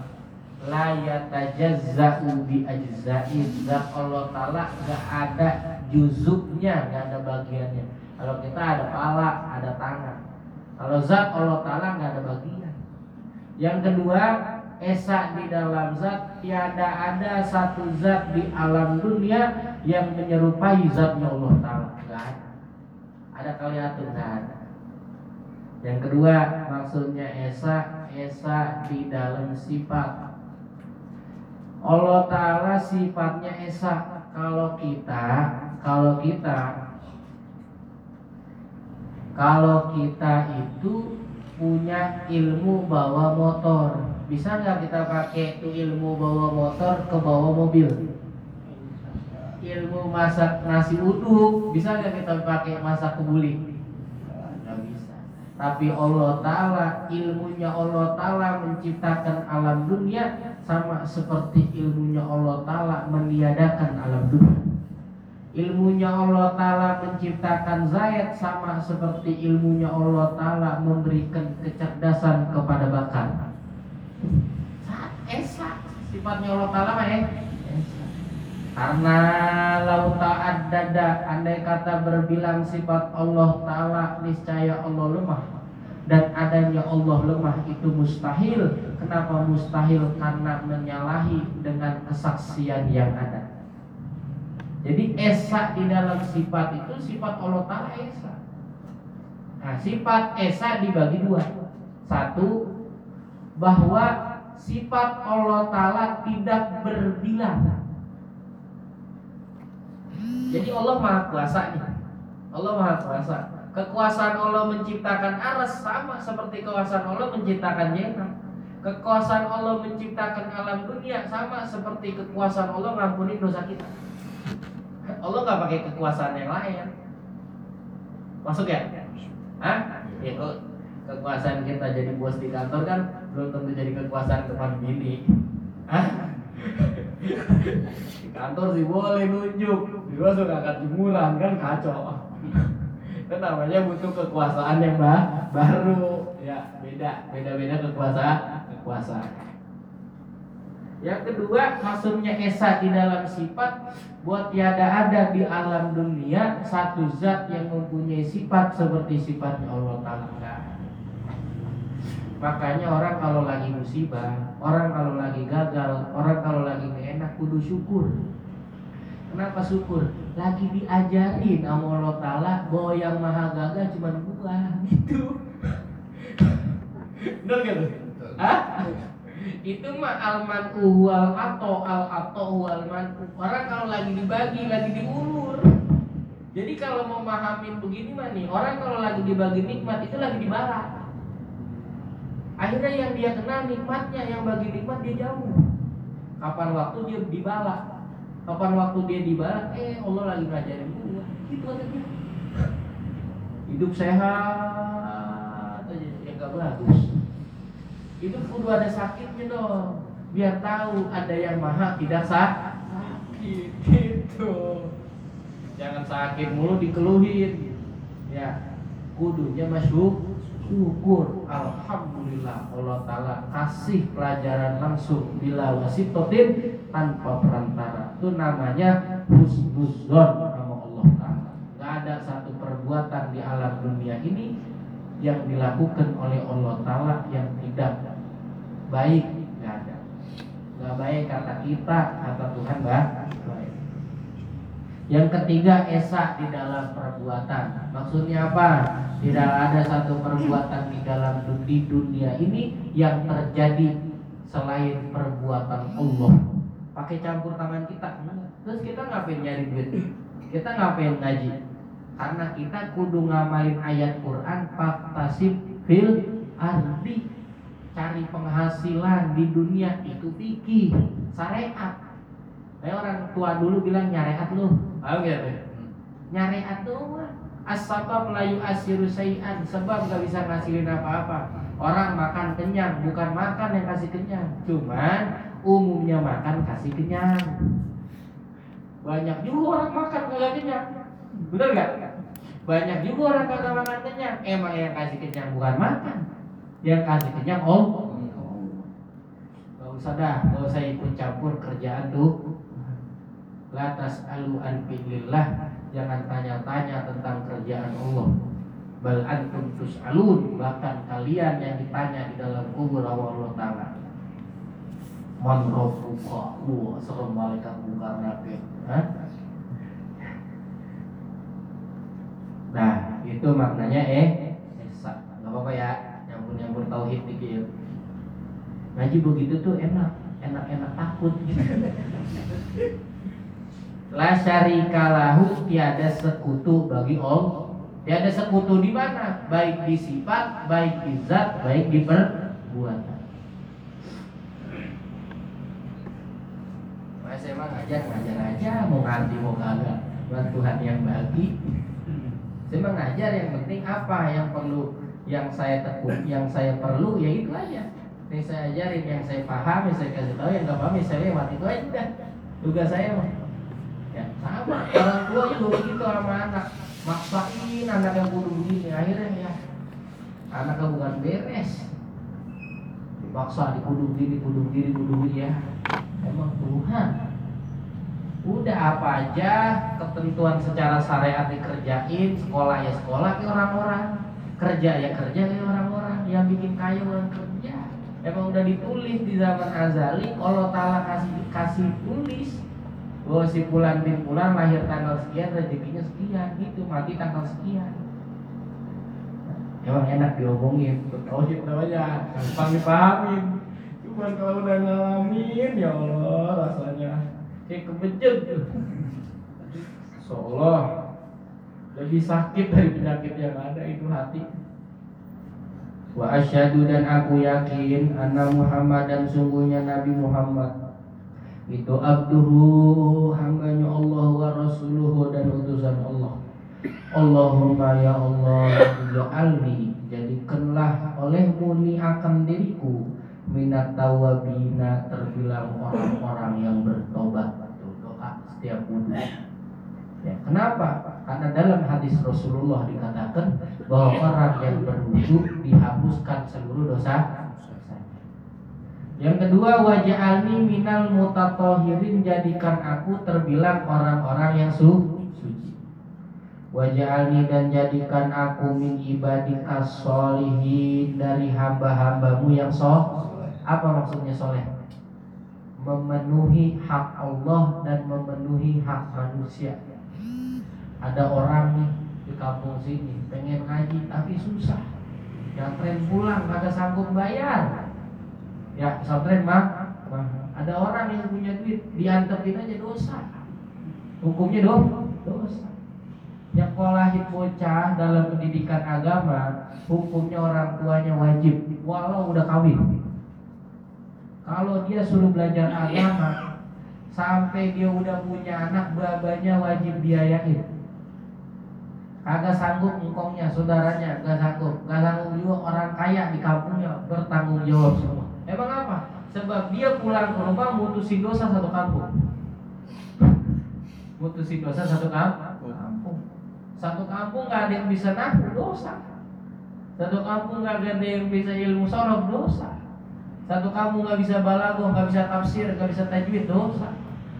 A: La yatajazza'u bi ajza'in zat Allah taala enggak ada juzuknya enggak ada bagiannya. Kalau kita ada pala ada tangan. Kalau zat Allah taala enggak ada bagian. Yang kedua esa di dalam zat tiada ada satu zat di alam dunia yang menyerupai zatnya Allah taala. Ada. Ada atau enggak ada. Yang kedua maksudnya esa esa di dalam sifat. Allah Ta'ala sifatnya Esa. Kalau kita Kalau kita Kalau kita itu Punya ilmu bawa motor Bisa nggak kita pakai ilmu bawa motor ke bawa mobil? Ilmu masak nasi uduk Bisa nggak kita pakai masak kebuli? Nggak bisa. Tapi Allah Ta'ala Ilmunya Allah Ta'ala menciptakan alam dunia sama seperti ilmunya Allah Ta'ala meniadakan alam dunia. Ilmunya Allah Ta'ala menciptakan Zaid sama seperti ilmunya Allah Ta'ala memberikan kecerdasan kepada bakar Esa sifatnya Allah Ta'ala mah eh Esa. Karena lau dada andai kata berbilang sifat Allah Ta'ala niscaya Allah lemah dan adanya Allah lemah itu mustahil. Kenapa mustahil? Karena menyalahi dengan kesaksian yang ada. Jadi esa di dalam sifat itu sifat Allah Ta'ala esa. Nah, sifat esa dibagi dua. Satu, bahwa sifat Allah Ta'ala tidak berbilang. Jadi Allah Maha Kuasa nih. Allah Maha Kuasa. Kekuasaan Allah menciptakan aras sama seperti kekuasaan Allah menciptakan jannah. Kekuasaan Allah menciptakan alam dunia sama seperti kekuasaan Allah ngampuni dosa kita. Allah nggak pakai kekuasaan yang lain. Masuk ya? Hah? Ya kekuasaan kita jadi bos di kantor kan belum tentu jadi kekuasaan depan bini. Di kantor sih boleh nunjuk, luar suka angkat jemuran kan kacau. Itu namanya butuh kekuasaan yang ba- baru, ya beda, beda-beda kekuasaan, kekuasaan. Yang kedua, maksudnya esa di dalam sifat buat tiada ada di alam dunia satu zat yang mempunyai sifat seperti sifatnya Allah Taala. Makanya orang kalau lagi musibah, orang kalau lagi gagal, orang kalau lagi gak enak kudu syukur. Kenapa syukur? Lagi diajarin sama Allah Ta'ala bahwa yang maha gagal cuma gua gitu. Bener gak tuh? Hah? Itu mah alman wal atau al atau man. Orang kalau lagi dibagi, lagi diulur. Jadi kalau mau mahamin begini mah nih, orang kalau lagi dibagi nikmat itu lagi dibalas. Akhirnya yang dia kenal nikmatnya, yang bagi nikmat dia jauh. Kapan waktu dia dibalas? Kapan waktu dia dibalas? Eh Allah lagi ngajarin gua. Gitu dia. Hidup sehat aja, ya gak bagus. Hidup kudu ada sakitnya dong. Biar tahu ada yang maha tidak sakit. Gitu. Jangan sakit mulu dikeluhin. Ya, kudunya masuk syukur Alhamdulillah Allah Ta'ala kasih pelajaran langsung bila wasitotin tanpa perantara. Itu namanya husnuzon sama Allah Ta'ala. Gak ada satu perbuatan di alam dunia ini yang dilakukan oleh Allah Ta'ala yang tidak baik. Gak ada. Gak baik kata kita kata Tuhan baik yang ketiga esa di dalam perbuatan maksudnya apa tidak ada satu perbuatan di dalam di dunia ini yang terjadi selain perbuatan Allah. Pakai campur tangan kita. Terus kita ngapain nyari duit? Kita ngapain ngaji? Karena kita kudu ngamalin ayat Quran faktasib fil ardi. Cari penghasilan di dunia itu fikih, syariat. Kayak orang tua dulu bilang nyareat lu. Paham? Nyareat tuh? As-sabab layu asiru sayan Sebab gak bisa ngasilin apa-apa. Orang makan kenyang Bukan makan yang kasih kenyang. Cuman umumnya makan kasih kenyang. Banyak juga orang makan gak kenyang. Bener gak? Banyak juga orang kagak makan kenyang. Emang yang kasih kenyang bukan makan. Yang kasih kenyang om. Gak usah dah Gak usah ikut campur kerjaan tuh Latas alu an fi'lillah. Jangan tanya-tanya tentang kerjaan Allah. Bal antum tus'alun. Bahkan kalian yang ditanya di dalam kubur Allah Ta'ala. Man rabbuka Wah serem malaikat nakir Hah? Nah itu maknanya eh Esa Gak apa-apa ya Nyampur-nyampur tauhid dikit. Ngaji begitu tuh enak. Enak-enak takut. gitu La syarika lahu tiada sekutu bagi Allah. Tiada sekutu di mana? Baik di sifat, baik di zat, baik di perbuatan. Mas emang ngajar ngajar aja, mau ngerti mau kagak. Buat Tuhan yang bagi. Saya emang ngajar yang penting apa yang perlu yang saya tekun, yang saya perlu ya itu aja. Yang saya ajarin, yang saya paham, yang saya kasih tahu, yang nggak paham, ya saya lewat itu aja. Tugas saya mah ya sama. Orang tua juga begitu sama anak. Maksain anak yang kudu begini akhirnya ya. Anak bukan beres. Paksa dikudung diri kudung diri kudung diri ya. Emang Tuhan. Udah apa aja ketentuan secara syariat dikerjain sekolah ya sekolah ke orang-orang. Kerja ya kerja ke orang-orang. Yang bikin kaya orang kerja. Emang udah ditulis di zaman azali kalau Ta'ala kasih kasih tulis bahwa si bulan bin bulan lahir tanggal sekian rezekinya sekian gitu. Mati tanggal sekian. Emang enak diomongin. Oh sih namanya gampang dipahamin cuman kalau udah ngalamin ya Allah rasanya. Kayak kebejet seolah lebih sakit dari penyakit yang ada itu hati. Wa asyhadu dan aku yakin anna Muhammad dan sungguhnya Nabi Muhammad itu abduhu hambanya Allah wa rasuluhu dan utusan Allah. Allahumma ya Allah ja'alni jadikanlah olehmu ni akan diriku. Minat tawabina terbilang orang-orang yang bertobat. Tuh, doa setiap wudhu. Ya, kenapa? karena dalam hadis Rasulullah dikatakan bahwa orang yang berwudhu dihapuskan seluruh dosa yang kedua waj'alni minal mutatohirin jadikan aku terbilang orang-orang yang su suci. Waj'alni dan jadikan aku min ibadika solihin dari hamba-hambamu yang soh. Apa maksudnya soleh? Memenuhi hak Allah dan memenuhi hak manusia. Ada orang nih di kampung sini pengen ngaji tapi susah. Yang pulang kagak sanggup bayar ya pesantren mah ada orang yang punya duit dianterin aja dosa. Hukumnya dong dosa. Yang kolahin bocah dalam pendidikan agama hukumnya orang tuanya wajib walau udah kawin. Kalau dia suruh belajar agama sampai dia udah punya anak babanya wajib biayain. Kagak sanggup ngkongnya saudaranya gak sanggup. Gak sanggup juga orang kaya di kampungnya bertanggung jawab semua Emang apa? Sebab dia pulang ke rumah mutusin dosa satu kampung. Mutusin dosa satu kampung. Satu kampung gak ada yang bisa nahu dosa. Satu kampung gak ada yang bisa ilmu sorok dosa. Satu kampung gak bisa balago, gak bisa tafsir, gak bisa tajwid dosa.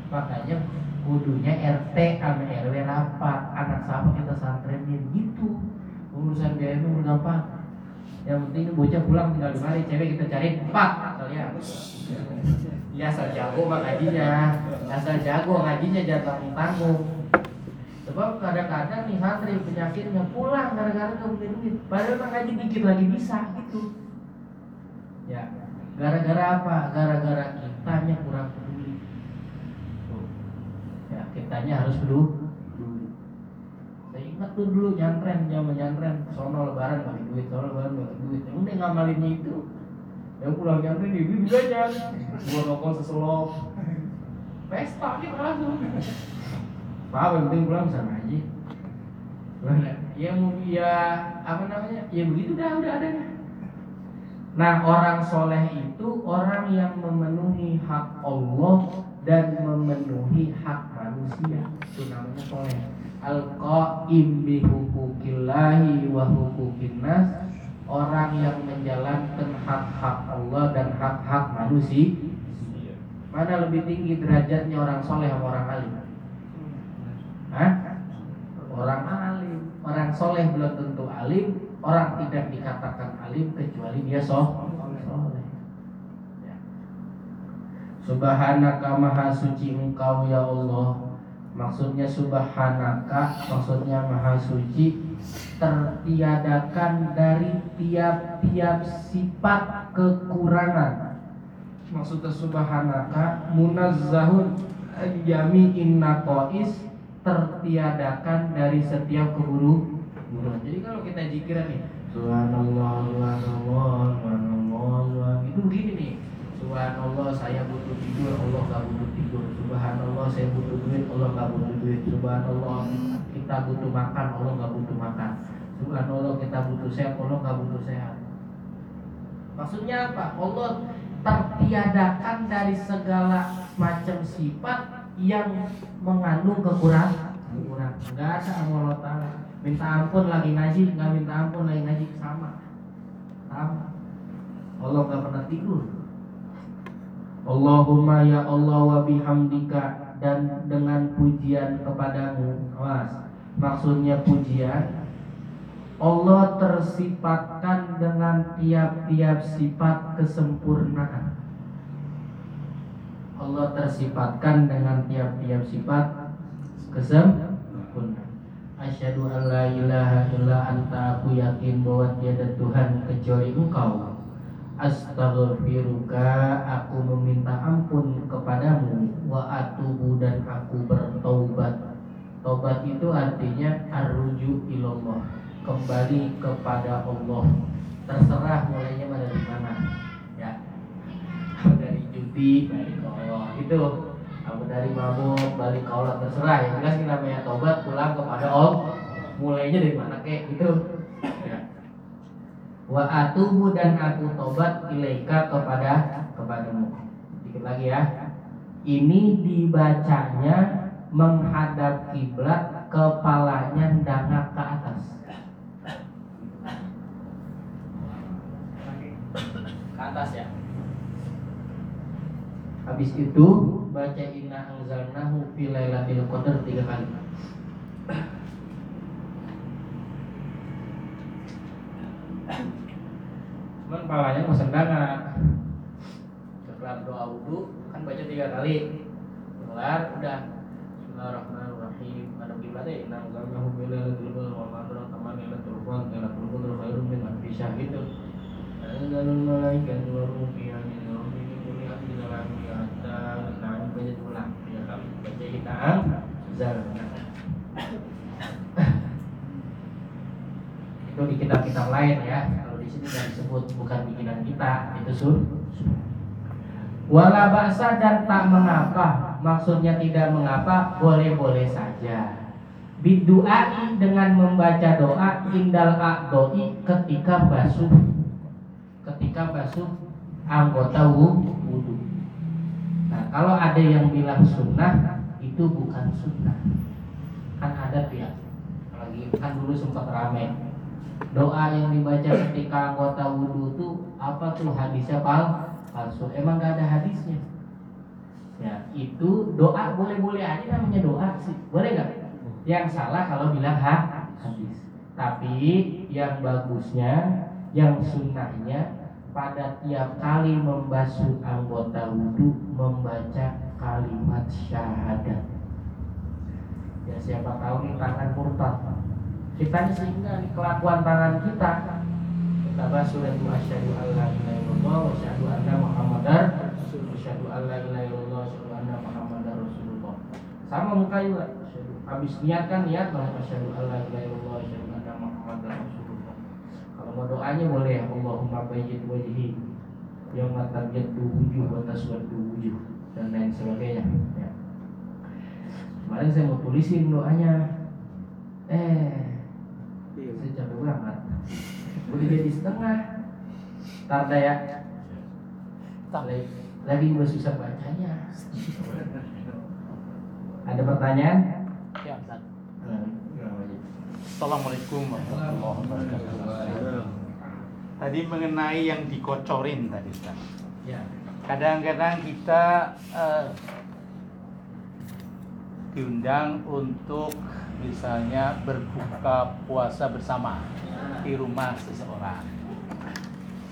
A: Makanya kudunya RT sama RW rapat. Anak siapa kita santrenin gitu. Urusan biaya itu gampang yang penting bocah pulang tinggal di mari cewek kita cari empat kalian ya. Asal jago mah ngajinya asal jago ngajinya jangan tanggung tanggung sebab kadang-kadang nih santri penyakitnya pulang gara-gara nggak punya duit. Padahal mah ngaji dikit lagi bisa gitu. Ya gara-gara apa? Gara-gara kitanya kurang peduli. Ya kitanya harus peduli tuh dulu nyantren zaman nyantren sono lebaran pakai duit sono lebaran pakai duit. Yang udah ngamalinnya itu yang pulang nyantren di ibu aja. Gua rokok seselop. Pesta gitu langsung. Yang penting pulang bisa ngaji. Ya mau ya apa namanya ya begitu dah udah ada nah orang soleh itu orang yang memenuhi hak Allah dan memenuhi hak manusia. Itu namanya soleh al-qaim bi hukukillahi wa hukukin nas. Orang yang menjalankan hak-hak Allah dan hak-hak manusia. Mana lebih tinggi derajatnya orang soleh sama orang alim? Hah? orang alim. Orang soleh belum tentu alim. Orang tidak dikatakan alim kecuali dia soleh. Ya. Subhanaka maha suci engkau ya Allah Maksudnya subhanaka Maksudnya maha suci Tertiadakan dari tiap-tiap sifat kekurangan Maksudnya subhanaka Munazzahun Jami'in naqois Tertiadakan dari setiap keburu Jadi kalau kita jikiran nih Subhanallah, subhanallah, subhanallah, Itu begini nih Subhanallah saya butuh tidur, Allah gak butuh tidur saya butuh duit, Allah gak butuh duit. Subhanallah kita butuh makan, Allah gak butuh makan. Subhanallah kita butuh sehat, Allah gak butuh sehat. Maksudnya apa? Allah tertiadakan dari segala macam sifat yang mengandung kekurangan. Kekurangan. Nggak ada Allah Ta'ala. Minta ampun lagi ngaji nggak minta ampun lagi ngaji. Sama. Sama. Allah nggak pernah tidur. Allahumma ya Allah wa bihamdika dan dengan pujian kepadamu, mas. Maksudnya pujian Allah tersifatkan dengan tiap-tiap sifat kesempurnaan. Allah tersifatkan dengan tiap-tiap sifat kesempurnaan. Asyhadu an la ilaha illa anta aku yakin bahwa tiada Tuhan kecuali Engkau. Astaghfiruka aku meminta ampun kepadamu wa atubu dan aku bertaubat. Taubat itu artinya arruju ilallah, kembali kepada Allah. Terserah mulainya pada dari mana. Ya. Dari judi balik ke Allah. Itu aku dari mabuk balik ke Allah terserah ya jelas namanya tobat pulang kepada Allah mulainya dari mana kek ya. Wa atubu dan aku tobat ilaika kepada kepadamu. Dikit lagi ya. Ini dibacanya menghadap kiblat kepalanya dangak ke atas. Ke atas ya? Habis itu baca inna anzalnahu fi lailatul qadar tiga kali. Cuman palanya mau sendangan. Setelah doa wudhu kan baca tiga kali. Kelar udah Bismillahirrahmanirrahim. Ada kiblatnya inna anzalnahu fi lailatul qadar wa ma adraka ma lailatul qadar lailatul qadar khairun min alfi syahr gitu. Anzalul malaikatu wa ruhu fiha min rabbihim kulli amrin salamun ya hatta na'am baca ulang. Baca inna anzalnahu. Itu di kitab-kitab lain ya. Di sini nggak disebut bukan bikinan kita, itu sun. Wala baksa dan tak mengapa. Maksudnya tidak mengapa Boleh-boleh saja. Bidu'ai dengan membaca doa Indal a'doi ketika basuh Ketika basuh anggota wudhu Nah kalau ada yang bilang sunnah Itu bukan sunnah. Kan ada ya Lagi kan dulu sempat rame Doa yang dibaca ketika anggota wudhu itu Apa tuh hadisnya pal? palsu. Emang gak ada hadisnya? Ya itu doa boleh-boleh aja namanya doa sih. Boleh nggak? Yang salah kalau bilang ha hadis. Tapi yang bagusnya yang sunnahnya pada tiap kali membasuh anggota wudhu membaca kalimat syahadat. Ya siapa tahu nih tangan murtad kita ini sehingga kelakuan tangan kita. Kita basuh itu asyhadu an la ilaha illallah wa asyhadu anna muhammadar illallah wa asyhadu anna rasulullah. Sama muka juga. Habis niat kan niat banget asyhadu an la ilaha illallah asyhadu anna muhammadar rasulullah. Kalau mau doanya boleh Allahumma bayyid wajhi yang tabyaddu wujuh wa taswaddu wujuh dan lain sebagainya. Ya. kemarin saya mau tulisin doanya. Eh
D: Iya.
A: saya capek banget udah jadi setengah Ntar dah ya lagi, lagi gue susah bacanya ada pertanyaan
C: Ya, Ustaz.
A: Gimana, Pak?
C: Assalamualaikum warahmatullahi wabarakatuh. Tadi mengenai yang dikocorin tadi Ustaz.
A: ya
C: Kadang-kadang kita eh, diundang untuk misalnya berbuka puasa bersama di rumah seseorang.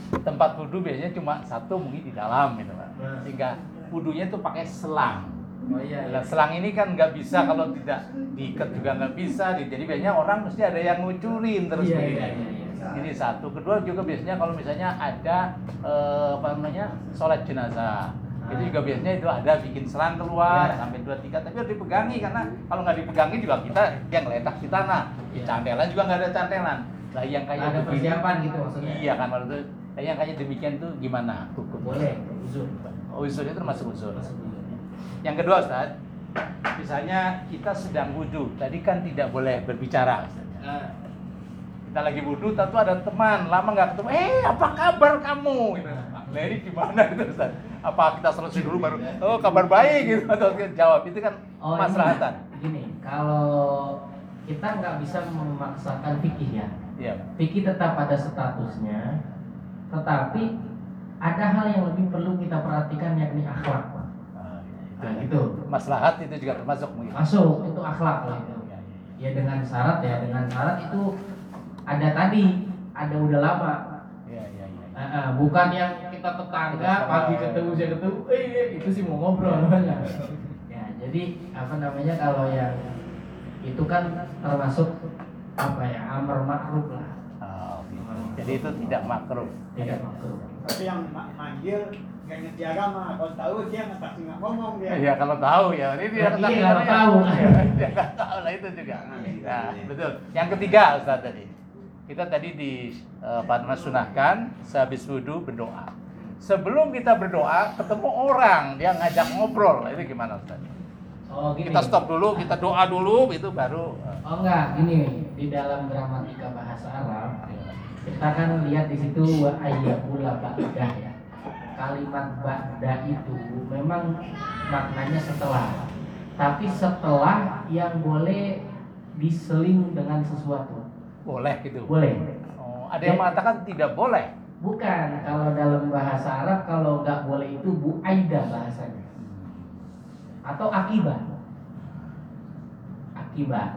C: Tempat wudhu biasanya cuma satu mungkin di dalam gitu Pak.
A: Nah.
C: Sehingga wudhunya itu pakai selang.
A: oh iya
C: Nah, selang ini kan nggak bisa kalau tidak diikat juga nggak bisa. Jadi biasanya orang mesti ada yang ngucurin terus
A: Iya,
C: begini.
A: iya, iya, iya.
C: Ini satu. Kedua juga biasanya kalau misalnya ada eh, apa namanya sholat jenazah. Itu juga biasanya itu ada bikin selang keluar
A: Iya.
C: sampai dua tiga tapi harus dipegangi karena kalau nggak dipegangi juga kita yang letak di tanah. Di
A: Iya.
C: cantelan juga nggak ada cantelan. Nah yang kayak
A: ada persiapan gitu maksudnya
C: Iya kan waktu itu. Yang kayak demikian tuh gimana hukum?
A: boleh uzur
C: Oh, itu termasuk
A: uzur.
C: Yang kedua Ustaz, misalnya kita sedang wudhu, tadi kan tidak boleh berbicara. Ustaz.
A: Ah,
C: Kita lagi wudhu, tentu ada teman, lama nggak ketemu, eh apa kabar kamu? Gitu. Nah ini gimana itu Ustaz? Apa kita selesai dulu baru, oh kabar baik gitu, atau kita jawab, itu kan
A: Oh,
C: maslahatan.
A: Gini, kalau kita nggak bisa memaksakan fikih ya.
C: Iya.
A: Fikih tetap ada statusnya, tetapi ada hal yang lebih perlu kita perhatikan yakni akhlak.
C: Ah,
A: Nah,
C: itu.
A: itu
C: Maslahat itu juga termasuk mungkin.
A: masuk itu akhlak lah itu.
C: Ya, ya.
A: Dengan syarat ya dengan syarat itu ada tadi ada udah lama
C: Ya, ya, ya.
A: Bukan yang kita tetangga pagi ketemu saya ketemu eh itu sih mau ngobrol ya jadi apa namanya kalau yang itu kan termasuk apa ya amar makruf lah
C: Oh, gitu. Jadi itu tidak makruh.
A: tidak makruf
D: Tapi yang ma- manggil gak ngerti agama, kalau tahu dia nggak pasti nggak ngomong dia.
C: Ya kalau tahu ya, ini dia
A: nggak
C: ya.
A: tahu.
C: Ya, Dia nggak tahu lah itu juga. Nah, betul. Yang ketiga Ustaz tadi. Kita tadi di uh, Fatma sunahkan sehabis wudhu berdoa. Sebelum kita berdoa, ketemu orang dia ngajak ngobrol, itu gimana Ustaz?
A: oh gini
C: Kita stop dulu, kita doa dulu, itu baru. uh,
A: oh enggak gini di dalam gramatika bahasa Arab kita kan lihat di situ wa ayyakula ba'dah ya kalimat ba'da itu memang maknanya setelah tapi setelah yang boleh diseling dengan sesuatu
C: boleh gitu.
A: boleh
C: Oh, ada yang mengatakan tidak boleh.
A: Bukan kalau dalam bahasa Arab kalau nggak boleh itu buaida bahasanya. Atau akibat akibat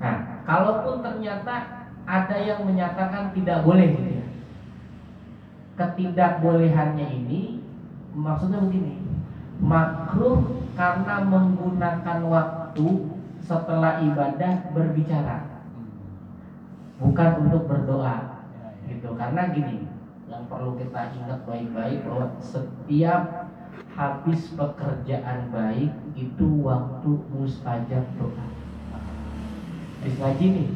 A: nah kalaupun ternyata ada yang menyatakan tidak boleh gitu ya ketidakbolehannya ini maksudnya begini makruh karena menggunakan waktu setelah ibadah berbicara. Bukan untuk berdoa gitu. Karena gini yang perlu kita ingat baik-baik bahwa setiap habis pekerjaan baik itu waktu mustajab doa. Habis ngaji nih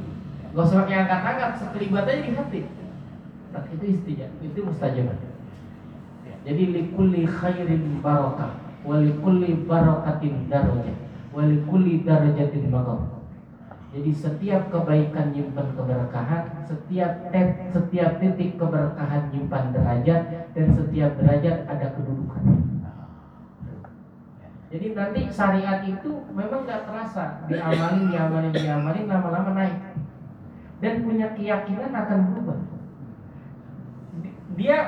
A: gak usah pakai angkat-angkat sekelibat aja di hati. Nah, itu istijab itu mustajab. Jadi likulli khairin barokah walikulli barokatin darajah walikulli darajatin maqam jadi setiap kebaikan nyimpan keberkahan, setiap tet, setiap titik keberkahan nyimpan derajat, dan setiap derajat ada kedudukan. Jadi nanti syariat itu memang nggak terasa diamalin, diamalin, diamalin, lama-lama naik dan punya keyakinan akan berubah. Dia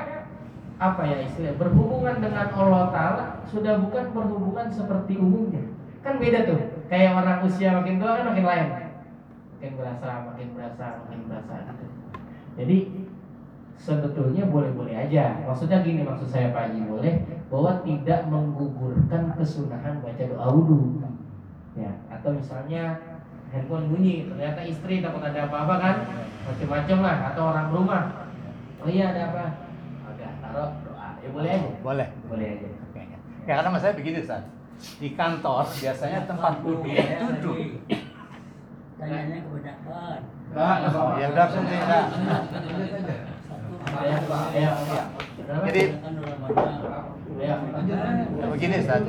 A: apa ya istilah berhubungan dengan Allah Taala sudah bukan berhubungan seperti umumnya. Kan beda tuh. Kayak orang usia makin tua kan makin lain makin berasa, makin berasa, makin berasa gitu. Jadi sebetulnya boleh-boleh aja. Maksudnya gini maksud saya Pak Haji boleh bahwa tidak menggugurkan kesunahan baca doa wudhu. Ya, atau misalnya handphone bunyi, ternyata istri takut ada apa-apa kan, macam-macam lah, atau orang rumah. Oh iya ada apa? Udah taruh doa. Ya boleh aja.
C: Boleh.
A: Boleh aja.
C: Ya karena masalahnya begini Ustaz. Di kantor biasanya tempat duduk duduk.
E: Tanyanya.
C: Ya udah sendiri.
A: Ya?
C: Jadi
E: Kan orang banyak.
A: ya.
C: ya begini Ustaz.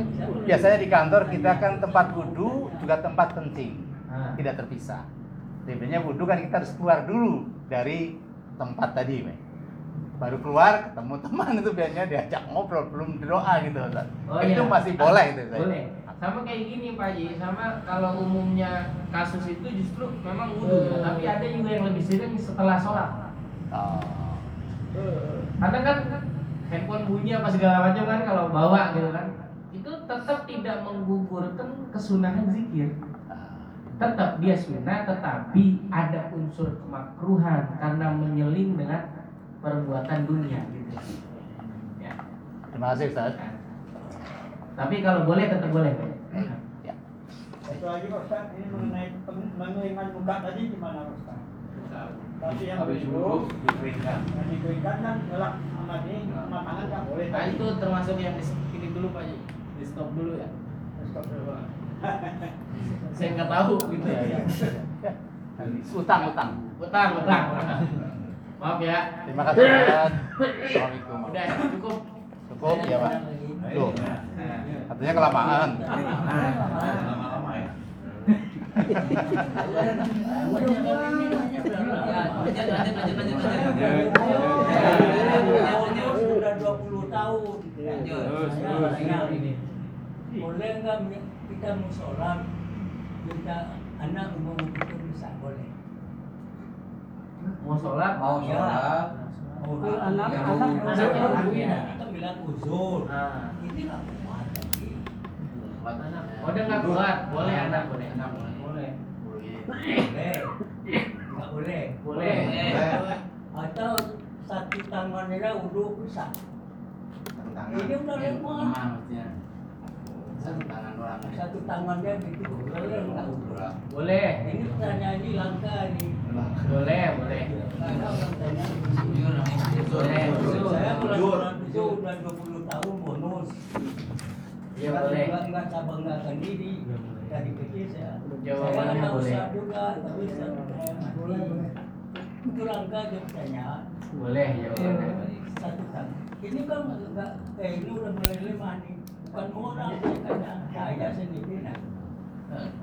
C: Biasanya di kantor kita kan tempat wudhu juga tempat penting.
A: Nah.
C: Tidak terpisah. Sebenarnya wudhu kan kita harus keluar dulu dari tempat tadi, Mei. Baru keluar ketemu teman itu biasanya diajak ngobrol belum doa gitu Ustaz.
A: Oh,
C: itu
A: iya.
C: masih boleh itu Ustaz.
A: Boleh. Sama kayak gini Pak Haji, sama kalau umumnya kasus itu justru memang wudhu, ya. tapi ada juga yang lebih sering setelah sholat.
C: Oh.
A: Karena kan handphone bunyi apa segala macam kan kalau bawa gitu kan, itu tetap tidak menggugurkan kesunahan zikir. Tetap dia sunnah, tetapi ada unsur kemakruhan karena menyeling dengan perbuatan dunia gitu. Ya.
C: Terima kasih Ustaz.
A: Tapi kalau boleh tetap boleh.
C: Ya.
D: Satu lagi Pak Ustaz, ini mengenai mengeringkan muka tadi gimana Pak Ustaz? Tapi yang
F: Habis wudhu dikeringkan.
D: yang dikeringkan kan ngelak sama ini, sama tangan nggak boleh.
A: Nah itu termasuk yang di ini dulu Pak Ji. Di stop dulu ya.
D: Stop dulu, Pak.
A: Saya nggak tahu gitu
C: Ya,
A: ya.
C: ya. Utang, utang.
A: Utang, utang. Maaf ya.
C: Terima kasih Ustaz. Assalamualaikum.
A: Udah cukup.
C: Cukup ya Pak. Tuh. Artinya kelamaan.
F: Lama-lama ya.
E: Sudah 20 tahun. Boleh nggak kita musola kita anak umur itu bisa boleh?
A: mau sholat?
F: Mau sholat,
E: Oh,
D: Anak-
E: yang-
D: anak-
E: anak
D: anak-
E: yang
D: anak-
E: begini, kita bilang uzur.
A: Ah.
E: Ini nggak kuat lagi.
A: Anak. Oh, dia nggak kuat. Boleh anak, boleh anak. Boleh.
E: Boleh. Nggak boleh.
A: Boleh.
E: Atau satu tangannya wudhu bisa. Ini udah lemah.
C: maksudnya satu tangan orang
E: Satu tangannya gitu. Boleh nggak?
A: Boleh.
E: Ini pertanyaan ini langka nih.
A: Boleh, boleh.
E: Di.
A: Boleh.
E: Saya bulan bulan itu udah 20 tahun.
A: Iya,
E: Saya
A: boleh.
E: juga nggak sabanggakan diri. Dari kecil saya.
A: Jawabannya
E: saya nggak
A: boleh.
E: usah juga, tapi saya saya mati. Itu langka dia pertanyaan.
A: Boleh, jawabannya.
E: Satu tangan. Ini kan enggak, eh ini udah mulai lemah nih. Bukan orang, saya kadang saya sendiri. Nah.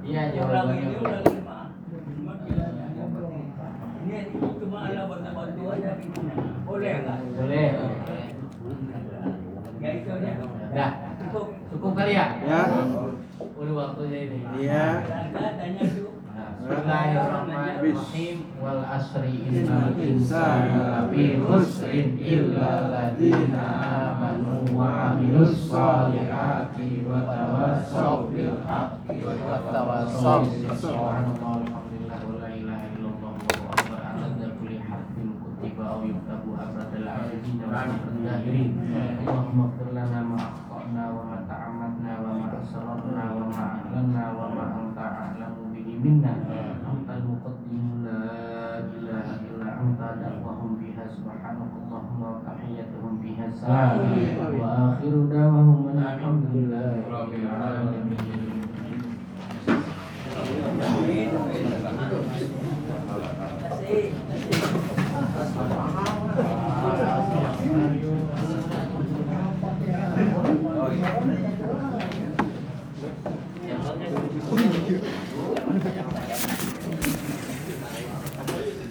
A: Iya, jawabannya.
E: ini udah
A: boleh.
E: lemah. Ini cuma ada bantu-bantu aja gitu. Boleh nggak?
A: Boleh.
E: Ya itu aja.
A: Dah.
E: Cukup.
A: Cukup kali ya?
G: Ya.
A: Udah waktunya ini.
G: Iya.
A: Bismillahirrahmanirrahim wal asri innal insana lafi khusrin illa ladzina amanu wa amilus solihati wa tawassaw bil haqqi wa tawassaw bis sabr alhamdulillah a'lanna wa ma anta a'lamu bihi minna antal muqaddim la ilaha illa anta da'wahum biha subhanakallahumma wa tahiyyatuhum biha salam wa akhiru da'wahum alhamdulillahi